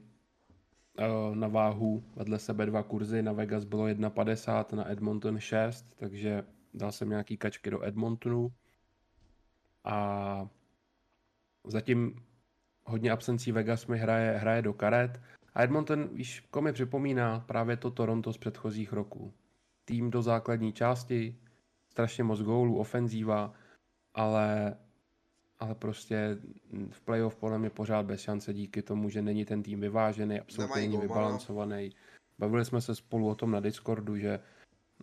uh, na váhu vedle sebe dva kurzy, na Vegas bylo 1,50, na Edmonton 6, takže dal jsem nějaký kačky do Edmontonu. A zatím hodně absencí Vegas mi hraje, hraje do karet. A Edmonton, víš, ko mi připomíná právě to Toronto z předchozích roků. Tým do základní části, strašně moc gólů, ofenzíva, ale, ale prostě v playoff podle mě pořád bez šance díky tomu, že není ten tým vyvážený, absolutně není vybalancovaný. Bavili jsme se spolu o tom na Discordu, že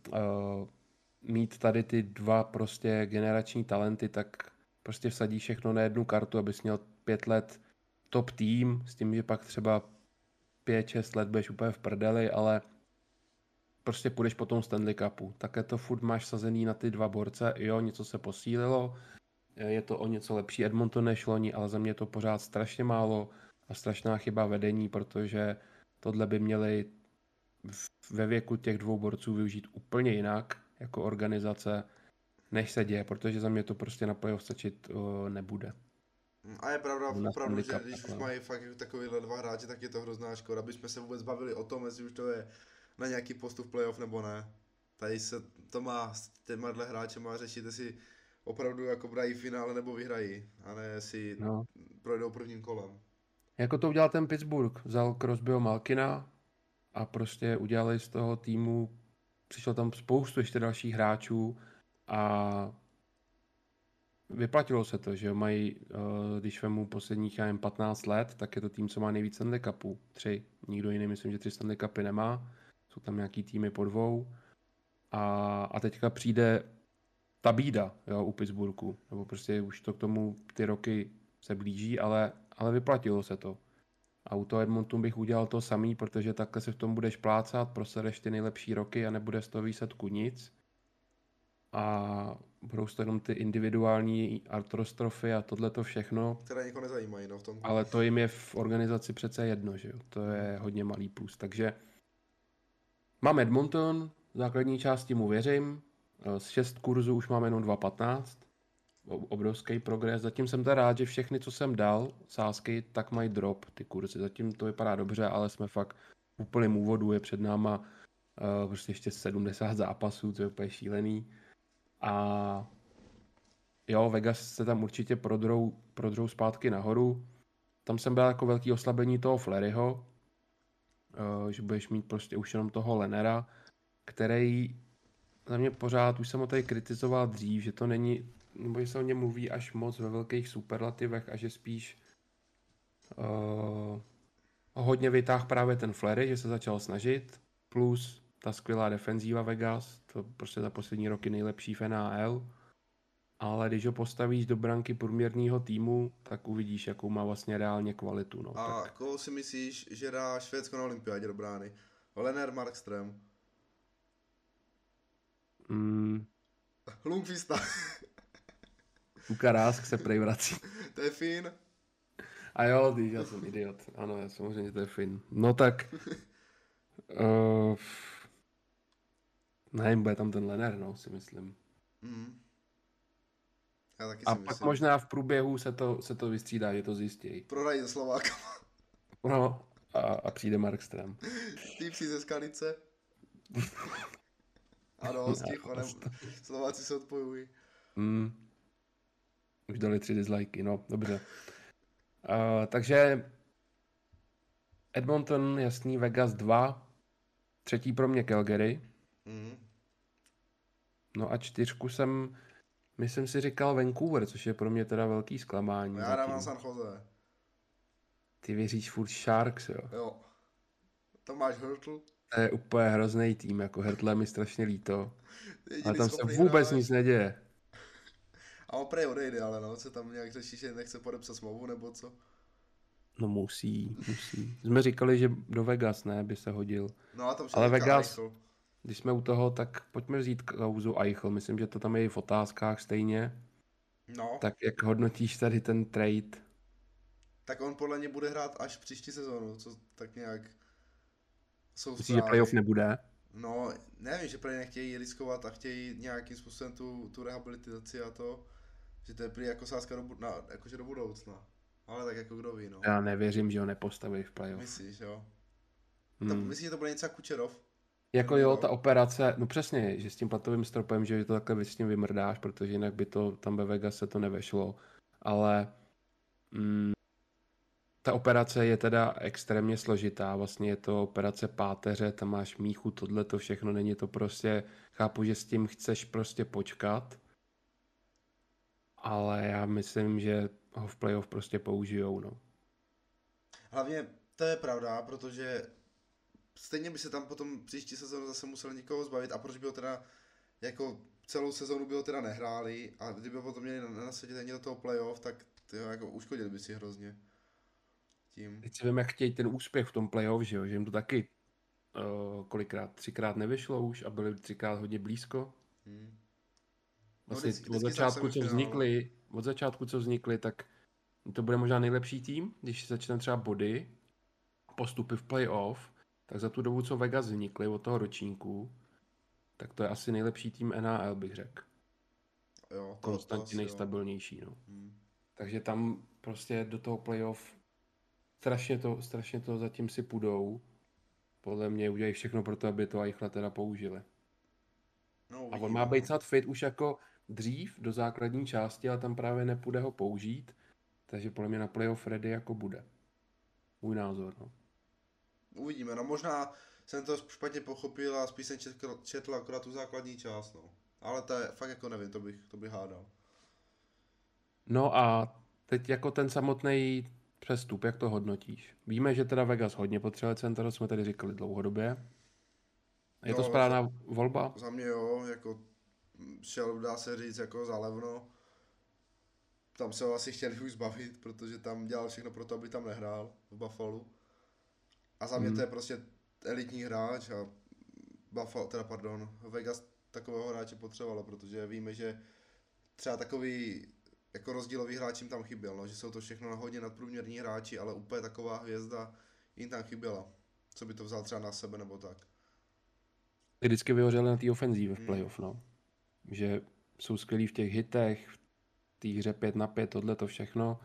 uh, mít tady ty dva prostě generační talenty, tak prostě vsadí všechno na jednu kartu, abys měl pět let top tým, s tím, že pak třeba pět, šest let budeš úplně v prdeli, ale prostě půjdeš po tom Stanley Cupu. Také to furt máš sazený na ty dva borce, jo, něco se posílilo, je to o něco lepší Edmonton než loni, ale za mě je to pořád strašně málo a strašná chyba vedení, protože tohle by měli ve věku těch dvou borců využít úplně jinak jako organizace, než se děje, protože za mě to prostě na stačit nebude. A je pravda, opravdu, že když už mají fakt takovýhle dva hráče, tak je to hrozná škoda, aby jsme se vůbec bavili o tom, jestli už to je na nějaký postup playoff nebo ne. Tady se to má s těma dle hráče má řešit, jestli opravdu jako dají finále nebo vyhrají, a ne jestli no. projdou prvním kolem. Jako to udělal ten Pittsburgh, vzal Crosbyho Malkina a prostě udělali z toho týmu, přišlo tam spoustu ještě dalších hráčů a vyplatilo se to, že mají, eh, když vemu posledních, já jen 15 let, tak je to tým, co má nejvíc Stanley Cupů. Tři. Nikdo jiný, myslím, že tři Stanley Cupy nemá. Jsou tam nějaký týmy po dvou. A, a teďka přijde ta bída jo, u Pittsburghu. Nebo prostě už to k tomu ty roky se blíží, ale, ale vyplatilo se to. A u toho Edmontonu bych udělal to samý, protože takhle se v tom budeš plácat, prosedeš ty nejlepší roky a nebude z toho výsledku nic. A budou to jenom ty individuální artrostrofy a tohle to všechno. Které někoho nezajímají, no v tom. Ale to jim je v organizaci přece jedno, že jo? To je hodně malý plus. Takže mám Edmonton, v základní části mu věřím. Z šest kurzů už máme jenom 2.15. Obrovský progres. Zatím jsem teda rád, že všechny, co jsem dal, sázky, tak mají drop ty kurzy. Zatím to vypadá dobře, ale jsme fakt v úplném úvodu. Je před náma uh, prostě ještě 70 zápasů, to je úplně šílený. A jo, Vegas se tam určitě prodrou, prodrou zpátky nahoru. Tam jsem byl jako velký oslabení toho Fleryho, uh, že budeš mít prostě už jenom toho Lenera, který za mě pořád, už jsem ho tady kritizoval dřív, že to není, nebo že se o něm mluví až moc ve velkých superlativech a že spíš uh, hodně vytáh právě ten Flery, že se začal snažit, plus ta skvělá defenzíva Vegas, to prostě za poslední roky nejlepší v NHL, ale když ho postavíš do branky průměrného týmu, tak uvidíš, jakou má vlastně reálně kvalitu. No, a tak. koho si myslíš, že dá Švédsko na olympiádě do brány? Lener Markström. Mm. Lundqvista. Luka Rásk se prej vrací. to je Fin. A jo, ty, já jsem idiot. Ano, já samozřejmě to je Fin. No tak... Uh, ne, bude tam ten Lener, no, si myslím. Mm. Já taky a si pak myslím. možná v průběhu se to, se to vystřídá, že to zjistí. Prodají ze Slováka. No, a, a přijde Markström. Týpci ze Skalice. ano, s tím panem. Slováci se odpojují. Mm. Už dali tři dislikey, no, dobře. Uh, takže Edmonton, jasný, Vegas 2, třetí pro mě Calgary. Mm. No a čtyřku jsem, myslím si říkal Vancouver, což je pro mě teda velký zklamání. Já dávám San Jose. Ty věříš furt Sharks, jo? Jo. To máš Hurtle. To je úplně hrozný tým, jako Hurtle mi strašně líto. Ale tam se vůbec nic neděje. A on prej odejde, ale no, co tam nějak řeší, že nechce podepsat smlouvu, nebo co? No musí, musí. Jsme říkali, že do Vegas, ne, by se hodil. No a tam Ale Vegas. Když jsme u toho, tak pojďme vzít kauzu Eichel. Myslím, že to tam je i v otázkách stejně. No. Tak jak hodnotíš tady ten trade? Tak on podle mě bude hrát až příští sezónu, co tak nějak jsou Myslíš, že playoff nebude? No, nevím, že prý nechtějí riskovat a chtějí nějakým způsobem tu, tu rehabilitaci a to, že to je prý jako sázka do, na, jakože do budoucna. Ale tak jako kdo ví, no. Já nevěřím, že ho nepostaví v playoff. Myslíš, jo? Hmm. Myslíš, že to bude něco jako Kučerov? Jako jo, ta operace, no přesně, že s tím platovým stropem, že to takhle s tím vymrdáš, protože jinak by to tam ve Vegas se to nevešlo. Ale mm, ta operace je teda extrémně složitá, vlastně je to operace páteře, tam máš míchu, tohle to všechno, není to prostě, chápu, že s tím chceš prostě počkat, ale já myslím, že ho v playoff prostě použijou, no. Hlavně to je pravda, protože stejně by se tam potom příští sezónu zase musel někoho zbavit a proč by ho teda jako celou sezónu by ho teda nehráli a kdyby ho potom měli nasadit ani do toho playoff, tak tyjo, jako uškodili by si hrozně. Tím. Teď si vím, jak chtějí ten úspěch v tom playoff, že jo, že jim to taky uh, kolikrát, třikrát nevyšlo už a byli třikrát hodně blízko. Hmm. Vlastně no, vždycky, od začátku, co vznikly, od začátku, co vznikly, tak to bude možná nejlepší tým, když začne třeba body, postupy v playoff, tak za tu dobu, co Vegas vznikly od toho ročníku, tak to je asi nejlepší tým NAL, bych řekl. Jo, Konstantně to nejstabilnější, no. Hmm. Takže tam prostě do toho playoff strašně to, strašně to zatím si půjdou. Podle mě udělají všechno pro to, aby to Eichla teda použili. No, a on má být snad fit už jako dřív do základní části, ale tam právě nepůjde ho použít, takže podle mě na playoff ready jako bude. Můj názor, no. Uvidíme, no možná jsem to špatně pochopil a spíš jsem četl, četl akorát tu základní část, no. Ale to je fakt jako nevím, to bych, to bych hádal. No a teď jako ten samotný přestup, jak to hodnotíš? Víme, že teda Vegas hodně potřebuje center, to jsme tady říkali dlouhodobě. Je to no, správná za, volba? Za mě jo, jako šel, dá se říct, jako zálevno. Tam se ho asi chtěli už zbavit, protože tam dělal všechno pro to, aby tam nehrál v Buffalo. A za mě hmm. to je prostě elitní hráč a Buffalo, teda pardon, Vegas takového hráče potřebovalo, protože víme, že třeba takový jako rozdílový hráč jim tam chyběl, no, že jsou to všechno hodně nadprůměrní hráči, ale úplně taková hvězda jim tam chyběla. Co by to vzal třeba na sebe nebo tak. Vždycky vyhořeli na té ofenzívě v hmm. playoff, no. Že jsou skvělí v těch hitech, v té hře 5 na 5, tohle to všechno,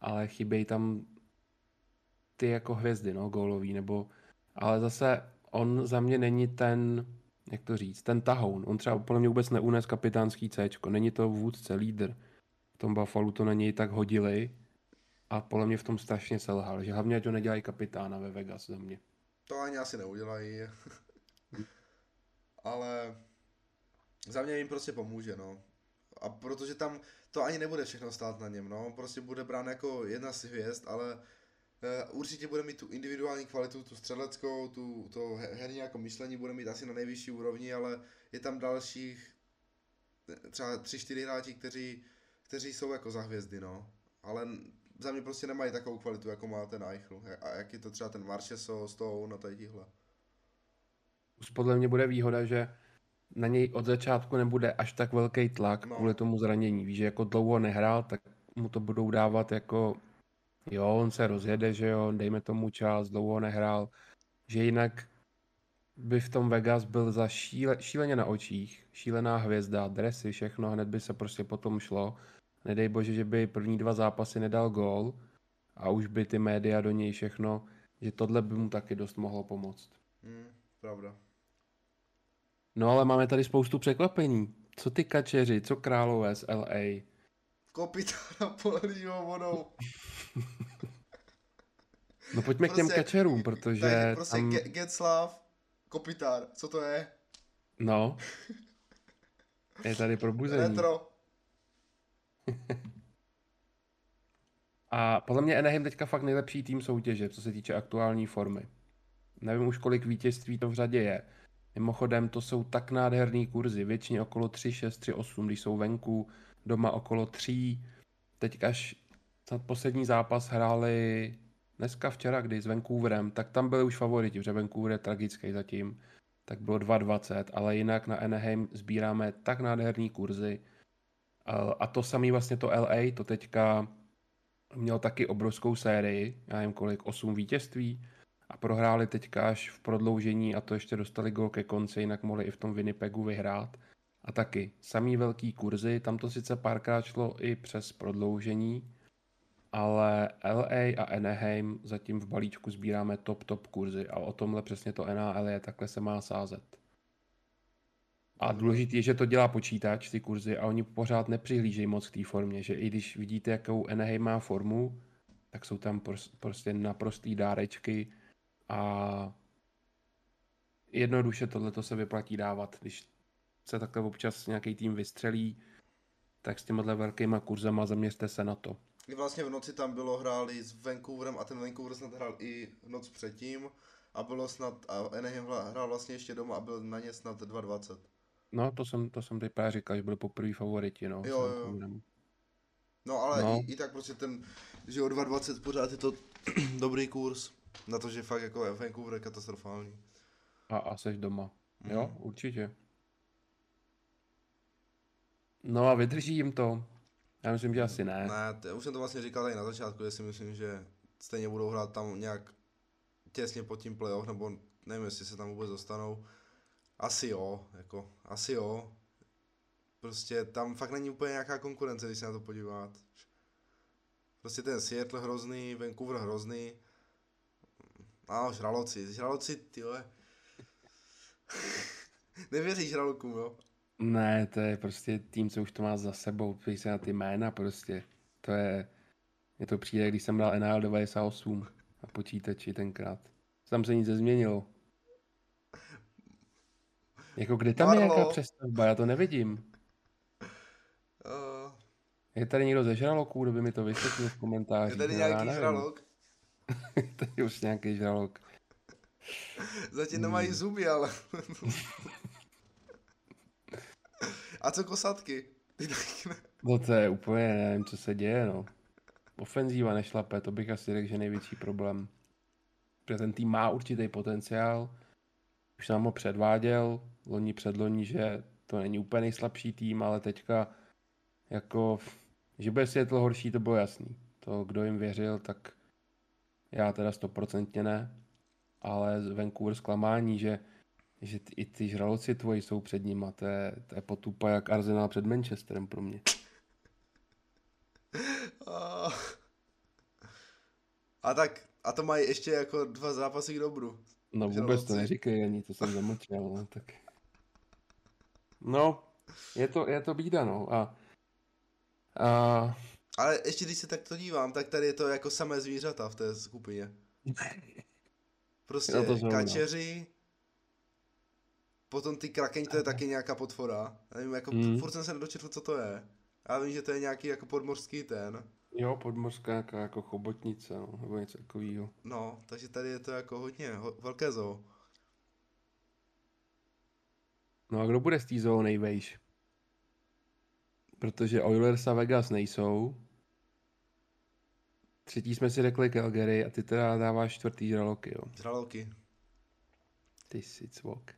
ale chybějí tam ty jako hvězdy, no, gólový, nebo, ale zase on za mě není ten, jak to říct, ten tahoun. On třeba podle mě vůbec neunes kapitánský C, není to vůdce, lídr v tom Buffalo to na něj tak hodili a podle mě v tom strašně selhal, že hlavně ať to nedělají kapitána ve Vegas za mě. To ani asi neudělají. Ale za mě jim prostě pomůže, no. A protože tam to ani nebude všechno stát na něm, no. Prostě bude brán jako jedna z hvězd, ale určitě bude mít tu individuální kvalitu, tu střeleckou, tu, to herní jako myšlení bude mít asi na nejvyšší úrovni, ale je tam dalších eh, třeba tři, čtyři hráči, kteří kteří jsou jako za hvězdy, no. Ale za mě prostě nemají takovou kvalitu, jako má ten Eichel. A jak je to třeba ten Marcheso, Stone a tady tihle. Podle mě bude výhoda, že na něj od začátku nebude až tak velký tlak no. kvůli tomu zranění. Víš, že jako dlouho nehrál, tak mu to budou dávat jako jo, on se rozjede, že jo, dejme tomu čas, dlouho nehrál, že jinak by v tom Vegas byl za šíle, šíleně na očích, šílená hvězda, dresy, všechno, hned by se prostě potom šlo nedej bože, že by první dva zápasy nedal gól a už by ty média do něj všechno, že tohle by mu taky dost mohlo pomoct. Hmm, pravda. No ale máme tady spoustu překvapení. Co ty kačeři, co králové z LA? Kopitára poleného vodou. no pojďme prostě, k těm prostě kačerům, protože tady, prostě tam... Getslav, Kopitár, co to je? No. Je tady probuzení. Retro. A podle mě Anaheim teďka fakt nejlepší tým soutěže, co se týče aktuální formy. Nevím už, kolik vítězství to v řadě je. Mimochodem, to jsou tak nádherný kurzy, většině okolo 3, 6, 3, 8, když jsou venku, doma okolo 3. Teď až snad poslední zápas hráli dneska, včera, kdy s Vancouverem, tak tam byli už favoriti, protože Vancouver je tragický zatím, tak bylo 2,20, ale jinak na Anaheim sbíráme tak nádherný kurzy, a to samý vlastně to LA, to teďka měl taky obrovskou sérii, já nevím kolik, 8 vítězství a prohráli teďka až v prodloužení a to ještě dostali gol ke konci, jinak mohli i v tom Winnipegu vyhrát. A taky samý velký kurzy, tam to sice párkrát šlo i přes prodloužení, ale LA a Anaheim zatím v balíčku sbíráme top, top kurzy a o tomhle přesně to NAL je, takhle se má sázet. A důležité je, že to dělá počítač, ty kurzy, a oni pořád nepřihlížejí moc k té formě, že i když vidíte, jakou Anaheim má formu, tak jsou tam prostě naprostý dárečky a jednoduše tohleto se vyplatí dávat, když se takhle občas nějaký tým vystřelí, tak s těmihle velkýma kurzama zaměřte se na to. I vlastně v noci tam bylo hráli s Vancouverem a ten Vancouver snad hrál i noc předtím a bylo snad, a Anaheim hrál vlastně ještě doma a byl na ně snad 2,20. No, to jsem, to jsem teď právě říkal, že byl poprvé favoriti, no. Jo, jo. No, ale no. I, i, tak prostě ten, že o 2,20 pořád je to dobrý kurz. Na to, že fakt jako Vancouver je katastrofální. A, a seš doma. Mm. Jo, určitě. No a vydrží jim to? Já myslím, že asi ne. Ne, t- už jsem to vlastně říkal tady na začátku, že si myslím, že stejně budou hrát tam nějak těsně pod tím playoff, nebo nevím, jestli se tam vůbec dostanou. Asi jo, jako, asi jo. Prostě tam fakt není úplně nějaká konkurence, když se na to podívat. Prostě ten Seattle hrozný, Vancouver hrozný. A žraloci, žraloci, tyhle. Nevěříš žralokům, jo? Ne, to je prostě tým, co už to má za sebou, podívej se na ty jména prostě. To je, je to přijde, když jsem dal NHL 98 na počítači tenkrát. Tam se nic nezměnilo. Jako kde tam Marlo. je nějaká přestavba, já to nevidím. Uh... Je tady někdo ze žraloků, kdo by mi to vysvětlil v komentářích? Je tady nějaký žralok? tady už nějaký žralok. Zatím nemají zuby, ale... A co kosatky? Ty taky ne. No to je úplně, nevím, co se děje, no. Ofenzíva nešlape, to bych asi řekl, že největší problém. Protože ten tým má určitý potenciál, už nám ho předváděl, loni předloni, že to není úplně nejslabší tým, ale teďka jako, že bude světlo horší, to bylo jasný. To, kdo jim věřil, tak já teda stoprocentně ne, ale Vancouver zklamání, že že ty, i ty žraloci tvoji jsou před nima, to je, to je potupa jak Arsenal před Manchesterem pro mě. A, a tak, a to mají ještě jako dva zápasy k dobru. No vůbec žraloci. to neříkej ani, to jsem zamlčel, no tak. No, je to, je to bída, no. A, a... Ale ještě když se takto dívám, tak tady je to jako samé zvířata v té skupině. Prostě no kačeři, Potom ty krakeni, to je taky nějaká potvora. Já nevím, jako mm. furt jsem se nedočetl, co to je. Já vím, že to je nějaký jako podmorský ten. Jo, podmorská nějaká jako chobotnice, no, nebo něco takového. No, takže tady je to jako hodně, ho, velké zoo. No a kdo bude z té zoo nejvejš? Protože Oilers a Vegas nejsou. Třetí jsme si řekli Calgary a ty teda dáváš čtvrtý žraloky, jo. Žraloky. Ty si cvok.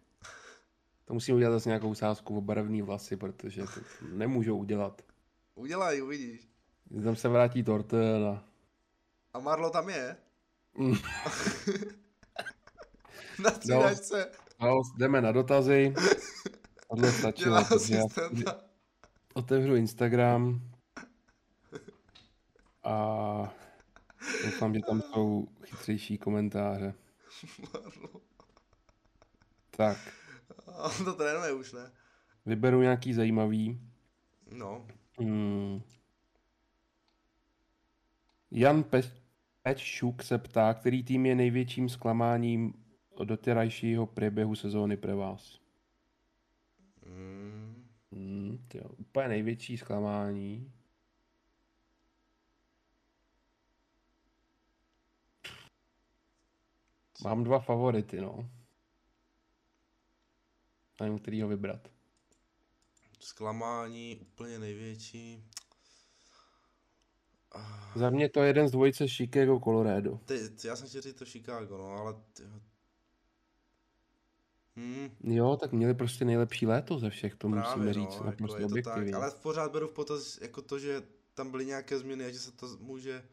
To musím udělat zase nějakou sázku o barevný vlasy, protože to nemůžou udělat. Udělají, uvidíš. Tam se vrátí Torten a... Marlo tam je? Mm. na střídačce. No, no, jdeme na dotazy. Tohle stačilo. Já otevřu Instagram a doufám, že tam jsou chytřejší komentáře. Tak. On to trénuje už, ne? Vyberu nějaký zajímavý. No. Hmm. Jan Pe- Pečšuk se ptá, který tým je největším zklamáním do terajšího průběhu sezóny pro vás? Mm. Hmm, tyjo, úplně největší zklamání. Mám dva favority, no. Nevím, který ho vybrat. Zklamání úplně největší. Za mě to je jeden z dvojice Chicago Colorado. Ty, ty, já jsem chtěl říct to Chicago, no, ale... Ty... Hmm. Jo, tak měli prostě nejlepší léto ze všech, to Právě, musíme říct, no, jako prostě objektivně. Ale pořád beru v potaz jako to, že tam byly nějaké změny a že se to může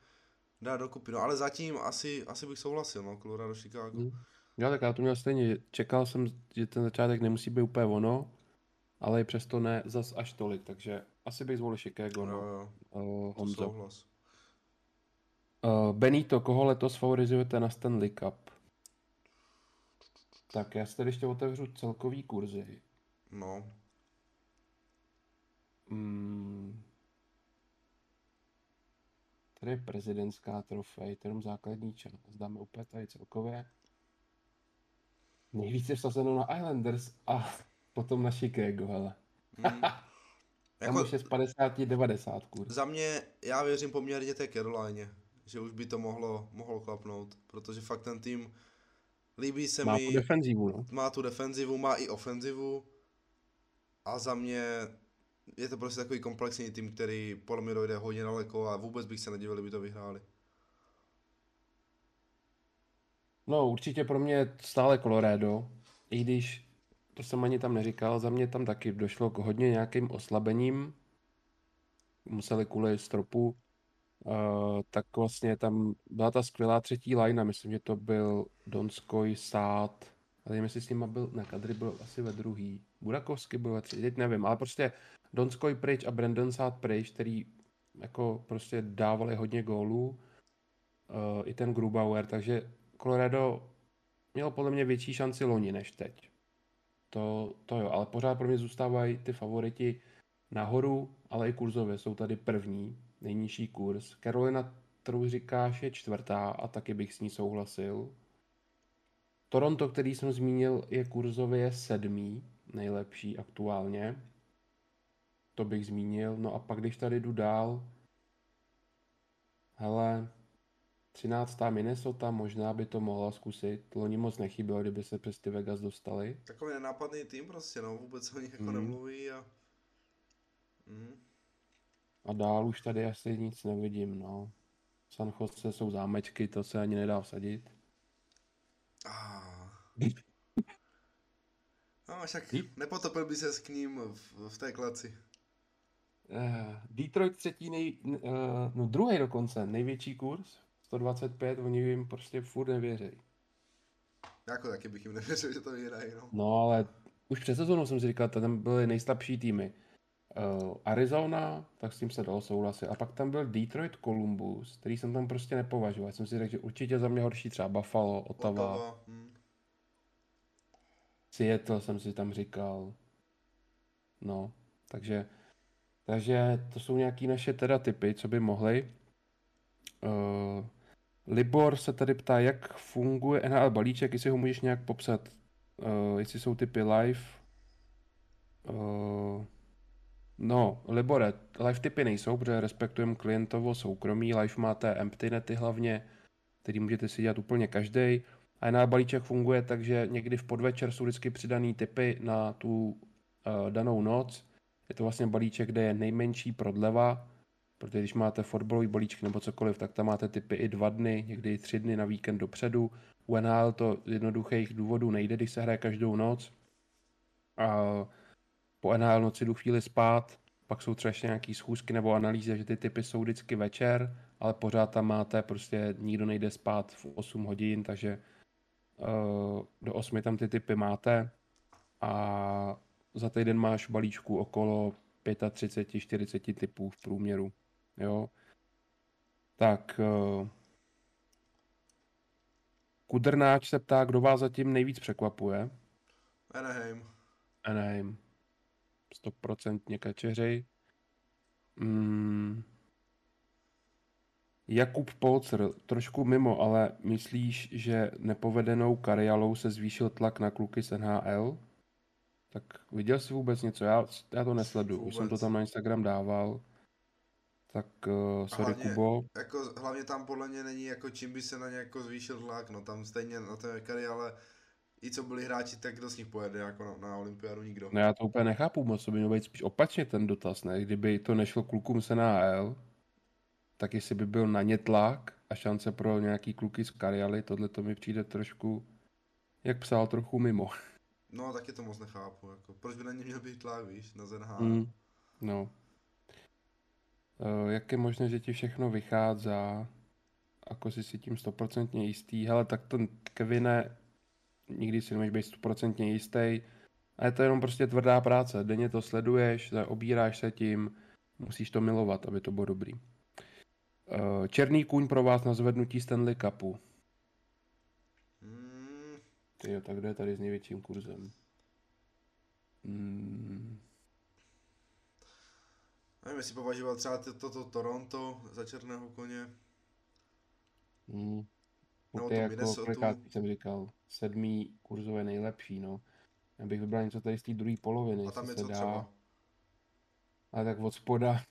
dát dokupy. No ale zatím asi, asi bych souhlasil, no, Colorado Chicago. Hmm. Jo, tak já to měl stejně. Čekal jsem, že ten začátek nemusí být úplně ono, ale i přesto ne zas až tolik, takže asi bych zvolil Chicago, no. Jo, jo. Uh, Honzo. Souhlas. Uh, Benito, koho letos favorizujete na Stanley Cup? Tak já si tady ještě otevřu celkový kurzy. No. Mm. Tady je prezidentská trofej, jenom základní čas. Dáme úplně tady celkově. Nejvíce vsazeno na Islanders a potom na Chicago, hele. Mm. Tam jako, už je z 50 90 kurz. za mě, já věřím poměrně té Caroline, že už by to mohlo, mohlo klapnout, protože fakt ten tým líbí se Má mi, tu defenzivu, no. má tu defenzivu, má i ofenzivu a za mě je to prostě takový komplexní tým, který podle mě dojde hodně daleko a vůbec bych se nedivil, kdyby to vyhráli. No, určitě pro mě stále Colorado, i když to jsem ani tam neříkal, za mě tam taky došlo k hodně nějakým oslabením. Museli kvůli stropu, uh, tak vlastně tam byla ta skvělá třetí line, myslím, že to byl Donskoj, Sát, ale nevím, jestli s nima byl, ne, Kadry byl asi ve druhý, Burakovsky byl ve třetí, teď nevím, ale prostě Donskoj pryč a Brandon Sát pryč, který jako prostě dávali hodně gólů, uh, i ten Grubauer, takže Colorado mělo podle mě větší šanci loni než teď. To, to jo, ale pořád pro mě zůstávají ty favoriti nahoru, ale i kurzově jsou tady první, nejnižší kurz. Carolina, kterou říkáš, je čtvrtá a taky bych s ní souhlasil. Toronto, který jsem zmínil, je kurzově sedmý, nejlepší aktuálně. To bych zmínil. No a pak, když tady jdu dál, hele, 13. Minnesota možná by to mohla zkusit. Loni moc nechybělo, kdyby se přes ty Vegas dostali. Takový nenápadný tým prostě, no, vůbec o nich jako Mm. nemluví a... Mm. A dál už tady asi nic nevidím, no. San Jose jsou zámečky, to se ani nedá vsadit. Ah. No, však Hm? nepotopil by se k ním v, v té klaci. Eh, Detroit třetí, nej, uh, no druhý dokonce, největší kurz, 125, oni jim prostě furt nevěří. Jako taky bych jim nevěřil, že to vyhrají, no. No ale už před sezónou jsem si říkal, tam byly nejslabší týmy. Uh, Arizona, tak s tím se dalo souhlasit. A pak tam byl Detroit Columbus, který jsem tam prostě nepovažoval. Já jsem si řekl, že určitě za mě horší třeba Buffalo, Ottawa, Ottawa, hm. Seattle jsem si tam říkal. No, takže, takže to jsou nějaký naše teda typy, co by mohly. Uh, Libor se tady ptá, jak funguje NHL balíček, jestli ho můžeš nějak popsat. Uh, jestli jsou typy live. Uh, no, Libore, live typy nejsou, protože respektujeme klientovo soukromí. Live máte empty nety hlavně, který můžete si dělat úplně každý. A na balíček funguje tak, že někdy v podvečer jsou vždycky přidaný typy na tu uh, danou noc. Je to vlastně balíček, kde je nejmenší prodleva, protože když máte fotbalový balíček nebo cokoliv, tak tam máte typy i dva dny, někdy i tři dny na víkend dopředu. U NHL to z jednoduchých důvodů nejde, když se hraje každou noc. A po NHL noci jdu chvíli spát, pak jsou třeba ještě nějaký schůzky nebo analýzy, že ty typy jsou vždycky večer, ale pořád tam máte, prostě nikdo nejde spát v 8 hodin, takže uh, do 8 tam ty typy máte a za týden máš balíčku okolo 35-40 typů v průměru. Jo. Tak uh, Kudrnáč se ptá, kdo vás zatím nejvíc překvapuje. Anaheim. Anaheim. 100% kačeři. Mm. Jakub Polcer, trošku mimo, ale myslíš, že nepovedenou karialou se zvýšil tlak na kluky z NHL? Tak viděl jsi vůbec něco? Já, já to nesleduju, už jsem to tam na Instagram dával. Tak uh, sorry hlavně- Kubo. Jako, hlavně tam podle mě není jako čím by se na ně jako zvýšil tlak, no tam stejně na té kary, ale i co byli hráči, tak kdo z nich pojede jako na, na olympiádu nikdo. No já to úplně nechápu moc, to by mělo být spíš opačně ten dotaz, ne? Kdyby to nešlo klukům z NHL, tak jestli by byl na ně tlak a šance pro nějaký kluky z Karialy, tohle to mi přijde trošku, jak psal, trochu mimo. No taky to moc nechápu, jako proč by na ně měl být tlak, víš, na ZNH. Mm, no. Uh, jak je možné, že ti všechno vychází? Ako jsi si tím stoprocentně jistý? Hele, tak to Kevine, nikdy si nemůžeš být stoprocentně jistý. A je to jenom prostě tvrdá práce. Denně to sleduješ, obíráš se tím, musíš to milovat, aby to bylo dobrý. Uh, černý kůň pro vás na zvednutí Stanley Cupu. Mm, Tyjo, tak kdo je tady s největším kurzem? Mm, Nevím, jestli považoval třeba toto to, to Toronto za černého koně. Hmm. Nebo to jako, kolikrát jsem říkal, sedmý kurzové nejlepší, no. Já bych vybral něco tady z té druhé poloviny, A tam je co dá. třeba? Ale tak od spoda.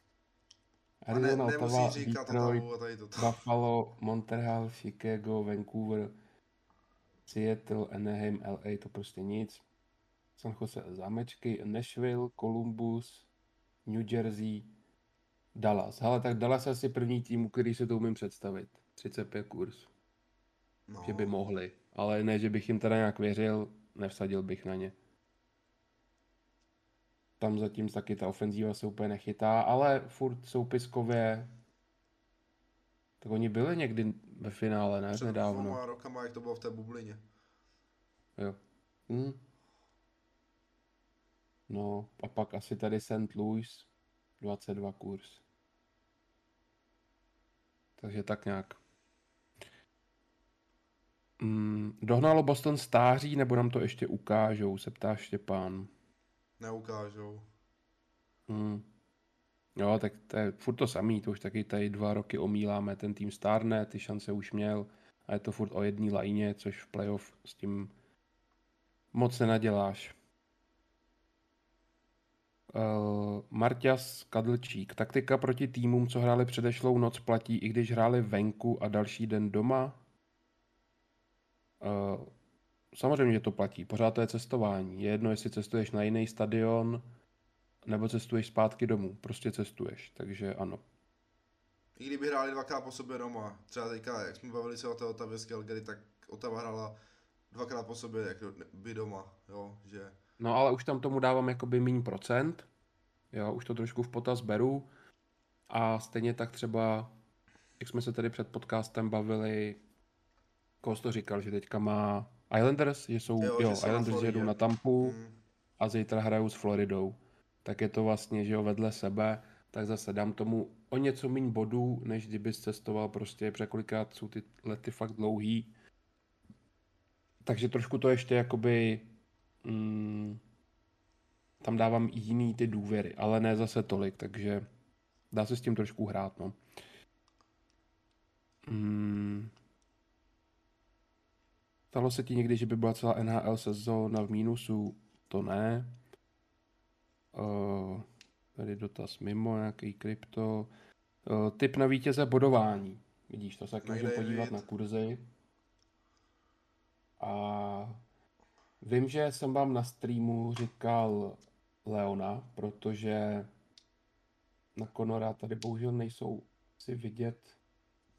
A ne, Ottawa, říkat Detroit, a tady toto. Buffalo, Montreal, Chicago, Vancouver, Seattle, Anaheim, LA, to prostě nic. San Jose zámečky, Nashville, Columbus, New Jersey, Dallas. Ale tak Dallas je asi první tým, který si to umím představit. 35 kurz, No, že by mohli. Ale ne, že bych jim teda nějak věřil, nevsadil bych na ně. Tam zatím taky ta ofenzíva se úplně nechytá, ale furt soupiskově tak oni byli někdy ve finále, ne? před Nedávno. dvěma rokama, jak to bylo v té bublině. Jo. Hm. No, a pak asi tady St. Louis, 22 kurz. Takže tak nějak. Mm, dohnalo Boston stáří, nebo nám to ještě ukážou, se ptá Štěpán. Neukážou. Hmm. Jo, tak to je furt to samý, to už taky tady dva roky omíláme, ten tým stárne, ty šance už měl a je to furt o jedné lajně, což v playoff s tím moc nenaděláš. Uh, Marťas Kadlčík. Taktika proti týmům, co hráli předešlou noc, platí i když hráli venku a další den doma? Uh, samozřejmě, že to platí. Pořád to je cestování. Je jedno, jestli cestuješ na jiný stadion, nebo cestuješ zpátky domů. Prostě cestuješ, takže ano. I kdyby hráli dvakrát po sobě doma, třeba teďka, jak jsme bavili se o té Otavě z Calgary, tak Otava hrála dvakrát po sobě, jak by doma, jo, že No ale už tam tomu dávám jakoby méně procent. Jo, už to trošku v potaz beru. A stejně tak třeba, jak jsme se tady před podcastem bavili, jsi to říkal, že teďka má Islanders, že jsou, Jo, jo, že Islanders jedou na Tampu mm, a zítra hrajou s Floridou. Tak je to vlastně, že jo, vedle sebe, tak zase dám tomu o něco méně bodů, než kdyby cestoval prostě, protože kolikrát jsou ty lety fakt dlouhý. Takže trošku to ještě jakoby mm, tam dávám jiný ty důvěry, ale ne zase tolik, takže dá se s tím trošku hrát, no. Mm. Stalo se ti někdy, že by byla celá NHL sezóna v mínusu? To ne. Uh, tady dotaz mimo, nějaký krypto. Uh, tip na vítěze bodování. Vidíš, to se taky můžeme podívat na kurzy. A vím, že jsem vám na streamu říkal Leona, protože na Conora tady bohužel nejsou si vidět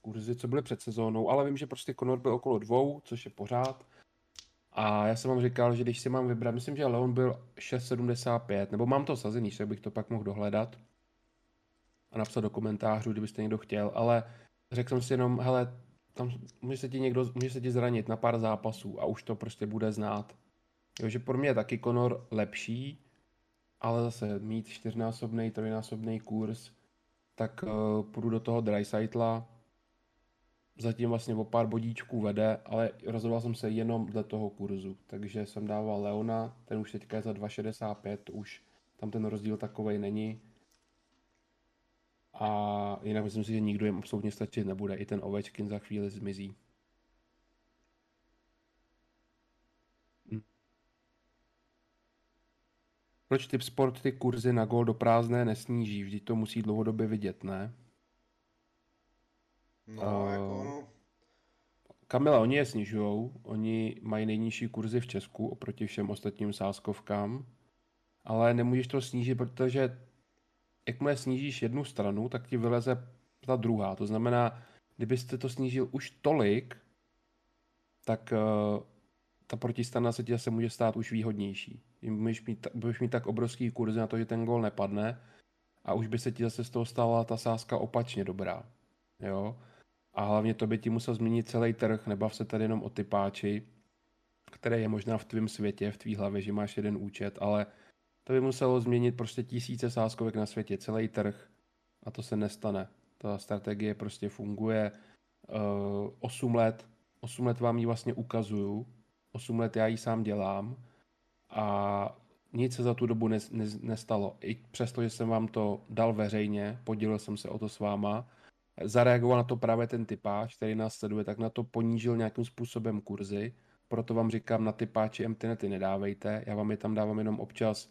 kurzy, co byly před sezónou, ale vím, že prostě Conor byl okolo dvou, což je pořád. A já jsem vám říkal, že když si mám vybrat, myslím, že Leon byl 6,75, nebo mám to sazený, tak bych to pak mohl dohledat a napsat do komentářů, kdybyste někdo chtěl, ale řekl jsem si jenom, hele, tam může se ti někdo, může se ti zranit na pár zápasů a už to prostě bude znát. Jo, že pro mě je taky Conor lepší, ale zase mít čtyřnásobný, trojnásobný kurz, tak uh, půjdu do toho Dreisaitla, zatím vlastně o pár bodíčků vede, ale rozhodoval jsem se jenom dle toho kurzu, takže jsem dával Leona, ten už teďka je za 2,65, to už tam ten rozdíl takovej není. A jinak myslím si, že nikdo jim absolutně stačit nebude, i ten Ovečkin za chvíli zmizí. Proč typ sport ty kurzy na gol do prázdné nesníží? Vždyť to musí dlouhodobě vidět, ne? no, A- jako no, Kamila, oni je snižujou, oni mají nejnižší kurzy v Česku oproti všem ostatním sázkovkám, ale nemůžeš to snížit, protože jakmile snížíš jednu stranu, tak ti vyleze ta druhá. To znamená, kdybyste to snížil už tolik, tak uh, ta protistrana se ti zase může stát už výhodnější. Budeš mít, budeš mít tak obrovský kurzy na to, že ten gol nepadne a už by se ti zase z toho stala ta sázka opačně dobrá. Jo? A hlavně to by ti musel změnit celý trh, nebav se tady jenom o typáči, které je možná v tvém světě, v tvý hlavě, že máš jeden účet, ale to by muselo změnit prostě tisíce sázkovek na světě, celý trh a to se nestane. Ta strategie prostě funguje uh, 8 let, 8 let vám ji vlastně ukazuju, 8 let já ji sám dělám a nic se za tu dobu nes, nes, nestalo. I přesto, že jsem vám to dal veřejně, podělil jsem se o to s váma, zareagoval na to právě ten typáč, který nás sleduje, tak na to ponížil nějakým způsobem kurzy, proto vám říkám, na typáči MTNety nedávejte, já vám je tam dávám jenom občas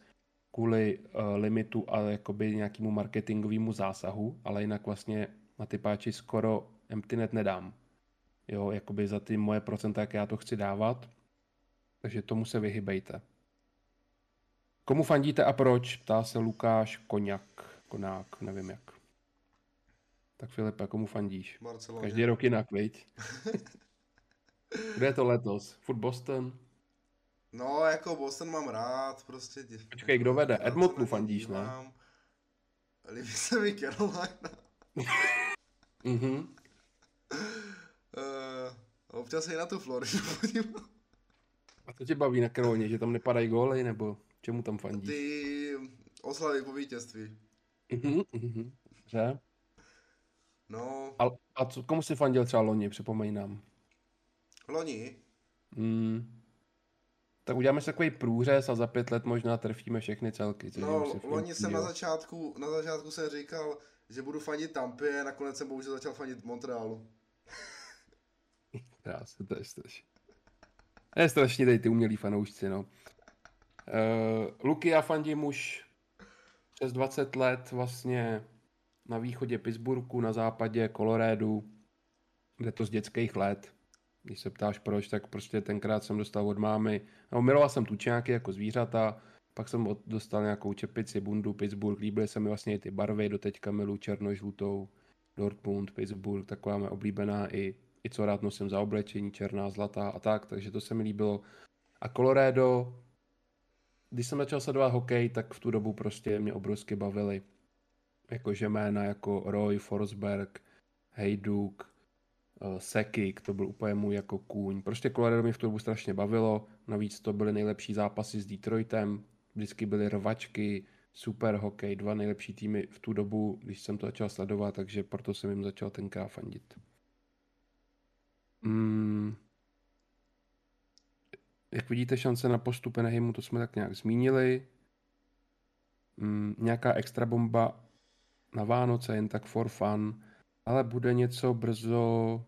kvůli uh, limitu a jakoby nějakému marketingovému zásahu, ale jinak vlastně na typáči skoro MTNet nedám. Jo, jakoby za ty moje procenta, jak já to chci dávat, takže tomu se vyhybejte. Komu fandíte a proč? Ptá se Lukáš Koňak. Konák, nevím jak. Tak Filipe, komu fandíš? Barceloně. Každý rok jinak, viď? Kde je to letos? Furt Boston? No, jako Boston mám rád, prostě. Počkej, kdo vede? Edmontonu fandíš, ne? Líbí se mi Carolina. Mhm. Uh, občas i na tu Floridu podívám. A to tě baví na Karolně, že tam nepadají góly, nebo čemu tam fandíš? Ty oslavy po vítězství. Mhm, mhm. Dobře. No, A, a co, komu jsi fandil třeba loni, připomeň nám. loni, Mm. Tak uděláme si takový průřez a za pět let možná trfíme všechny celky. no, loni jsem na začátku, na začátku jsem říkal, že budu fandit Tampě, nakonec jsem bohužel začal fandit Montrealu. Krásně, to je strašně. To je strašně tady ty umělí fanoušci, no. Uh, Luky já fandím už přes 20 let vlastně na východě Pittsburghu, na západě Coloradu, kde to z dětských let. Když se ptáš proč, tak prostě tenkrát jsem dostal od mámy, no, miloval jsem tučňáky jako zvířata, pak jsem od, dostal nějakou čepici, bundu, Pittsburgh, líbily se mi vlastně i ty barvy, doteďka milu černožlutou, Dortmund, Pittsburgh, taková moje oblíbená i, i co rád nosím za oblečení, černá, zlatá a tak, takže to se mi líbilo. A Colorado, když jsem začal sledovat hokej, tak v tu dobu prostě mě obrovsky bavily. Jakože jména jako Roy, Forsberg, Hejduk, uh, Sekik, to byl úplně můj jako kůň. Prostě Colorado mě v tu dobu strašně bavilo, navíc to byly nejlepší zápasy s Detroitem, vždycky byly rvačky, super hokej, dva nejlepší týmy v tu dobu, když jsem to začal sledovat, takže proto jsem jim začal tenkrát fandit. Mm. Jak vidíte, šance na postup Eneheimu, to jsme tak nějak zmínili. Mm, nějaká extra bomba na Vánoce, jen tak for fun, ale bude něco brzo,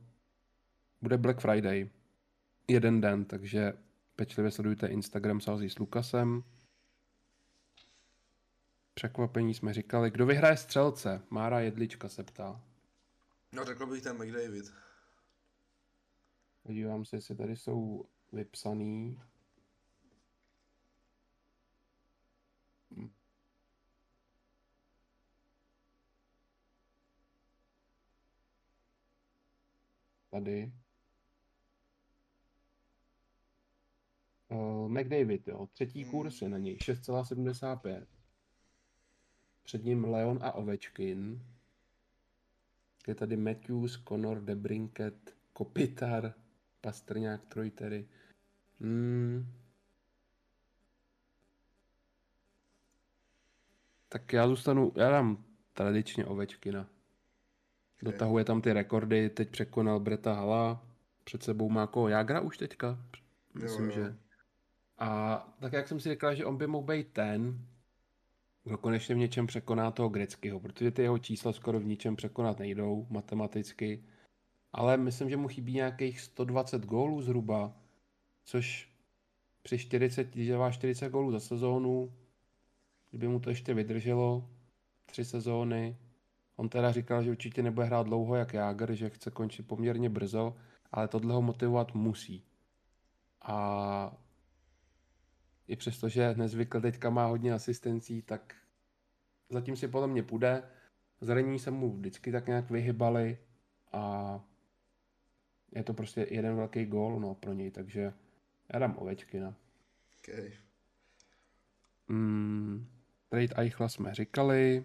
bude Black Friday, jeden den, takže pečlivě sledujte Instagram Sází s Lukasem. Překvapení jsme říkali. Kdo vyhraje střelce? Mára Jedlička se ptá. No, řekl bych ten McDavid. Podívám se, jestli tady jsou vypsaný. Hm. Tady. Uh, McDavid, jo. Třetí Hmm. kurz je na něj, 6,75. Před ním Leon a Ovečkin. Je tady Matthews, Connor, Debrinket, Kopitar, Pastrňák, Trojtery. Hmm. Tak já zůstanu, já dám tradičně Ovečkina. Dotahuje tam ty rekordy, teď překonal Breta Hala, před sebou má koho Jágra už teďka, myslím, jo. že. A tak jak jsem si říkal, že on by mohl být ten, kdo konečně v něčem překoná toho Greckého, protože ty jeho čísla skoro v ničem překonat nejdou matematicky. Ale myslím, že mu chybí nějakých 120 gólů zhruba, což při 40, když dává 40 gólů za sezónu, kdyby mu to ještě vydrželo, tři sezóny, on teda říkal, že určitě nebude hrát dlouho jak Jágr, že chce končit poměrně brzo, ale tohle ho motivovat musí. A i přesto, že nezvykle teďka má hodně asistencí, tak zatím si podle mě půjde. Zranění se mu vždycky tak nějak vyhybali a je to prostě jeden velký gól no, pro něj, takže já dám Ovečkina. Okay. Mm, trade Eichla jsme říkali.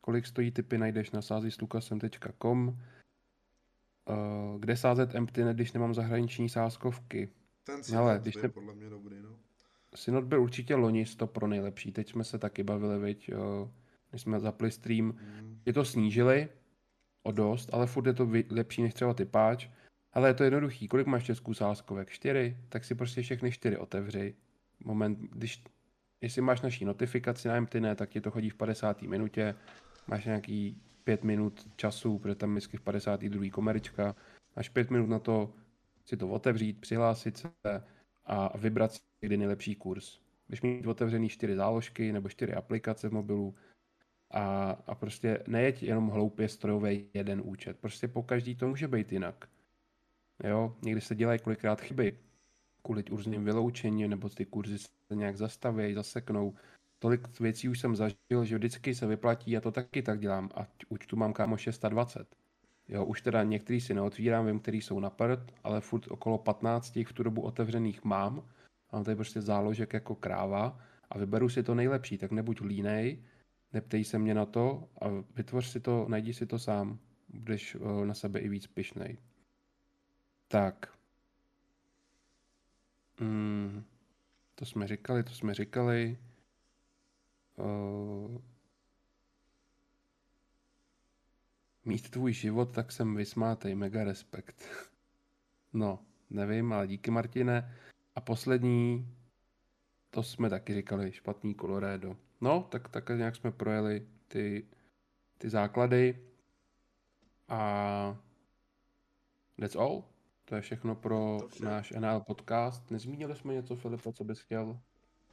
Kolik stojí typy najdeš na sázistlukasem.com uh, Kde sázet empty, když nemám zahraniční sázkovky? Ten si Hele, Ale, když je te- podle mě dobrý, no. Synod byl určitě loni 100 pro nejlepší, teď jsme se taky bavili, viď, jo, když jsme zapli stream. Mm. Je to snížili o dost, ale furt je to lepší než třeba typáč. Ale je to jednoduchý, kolik máš česků sázkovek? Čtyři? Tak si prostě všechny čtyři otevři. Moment, když jestli máš naší notifikaci na MTN, tak ti to chodí v 50. minutě, máš nějaký 5 minut času, protože tam vždycky v 52. komerčka, máš 5 minut na to si to otevřít, přihlásit se a vybrat si kdy nejlepší kurz. Když mít otevřený čtyři záložky nebo čtyři aplikace v mobilu a, a prostě nejeď jenom hloupě strojový jeden účet. Prostě po každý to může být jinak. Jo, někdy se dělají kolikrát chyby kvůli různým vyloučením, nebo ty kurzy se nějak zastaví, zaseknou. Tolik věcí už jsem zažil, že vždycky se vyplatí, a to taky tak dělám, a účtu mám kámo 620. Jo, už teda některý si neotvírám, vím, který jsou na prd, ale furt okolo 15 v tu dobu otevřených mám. Mám tady prostě záložek jako kráva a vyberu si to nejlepší, tak nebuď línej, neptej se mě na to a vytvoř si to, najdi si to sám. Budeš uh, na sebe i víc pišnej. Tak. Mm, to jsme říkali, to jsme říkali. Uh, mít tvůj život, tak jsem vysmátej, mega respekt. No, nevím, ale díky Martine. A poslední, to jsme taky říkali, špatný Colorado. No, tak, tak nějak jsme projeli ty, ty základy. A that's all. To je všechno pro vše. náš NL podcast. Nezmínili jsme něco, Filipe, co bys chtěl?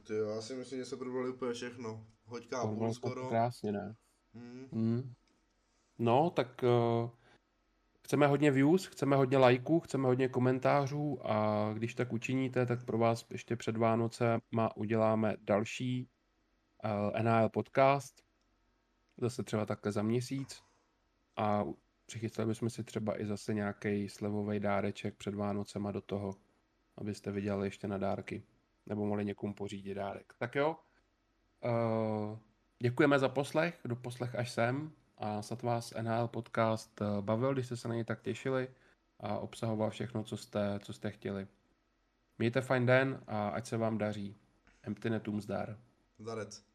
Ty jo, já si myslím, že se probrali úplně všechno. Hoďka a půl skoro. Krásně, ne? Hmm. Hmm. No, tak uh, chceme hodně views, chceme hodně lajků, chceme hodně komentářů a když tak učiníte, tak pro vás ještě před Vánoce má, uděláme další uh, eh, NL podcast, zase třeba takhle za měsíc a přichystali bychom si třeba i zase nějaký slevový dáreček před Vánocema do toho, abyste vydělali ještě na dárky, nebo mohli někomu pořídit dárek. Tak jo, uh, děkujeme za poslech, do poslech až sem a snad vás NHL podcast eh, bavil, když jste se na něj tak těšili a obsahoval všechno, co jste, co jste chtěli. Mějte fajn den a ať se vám daří. Empty netům zdar. Zdarec.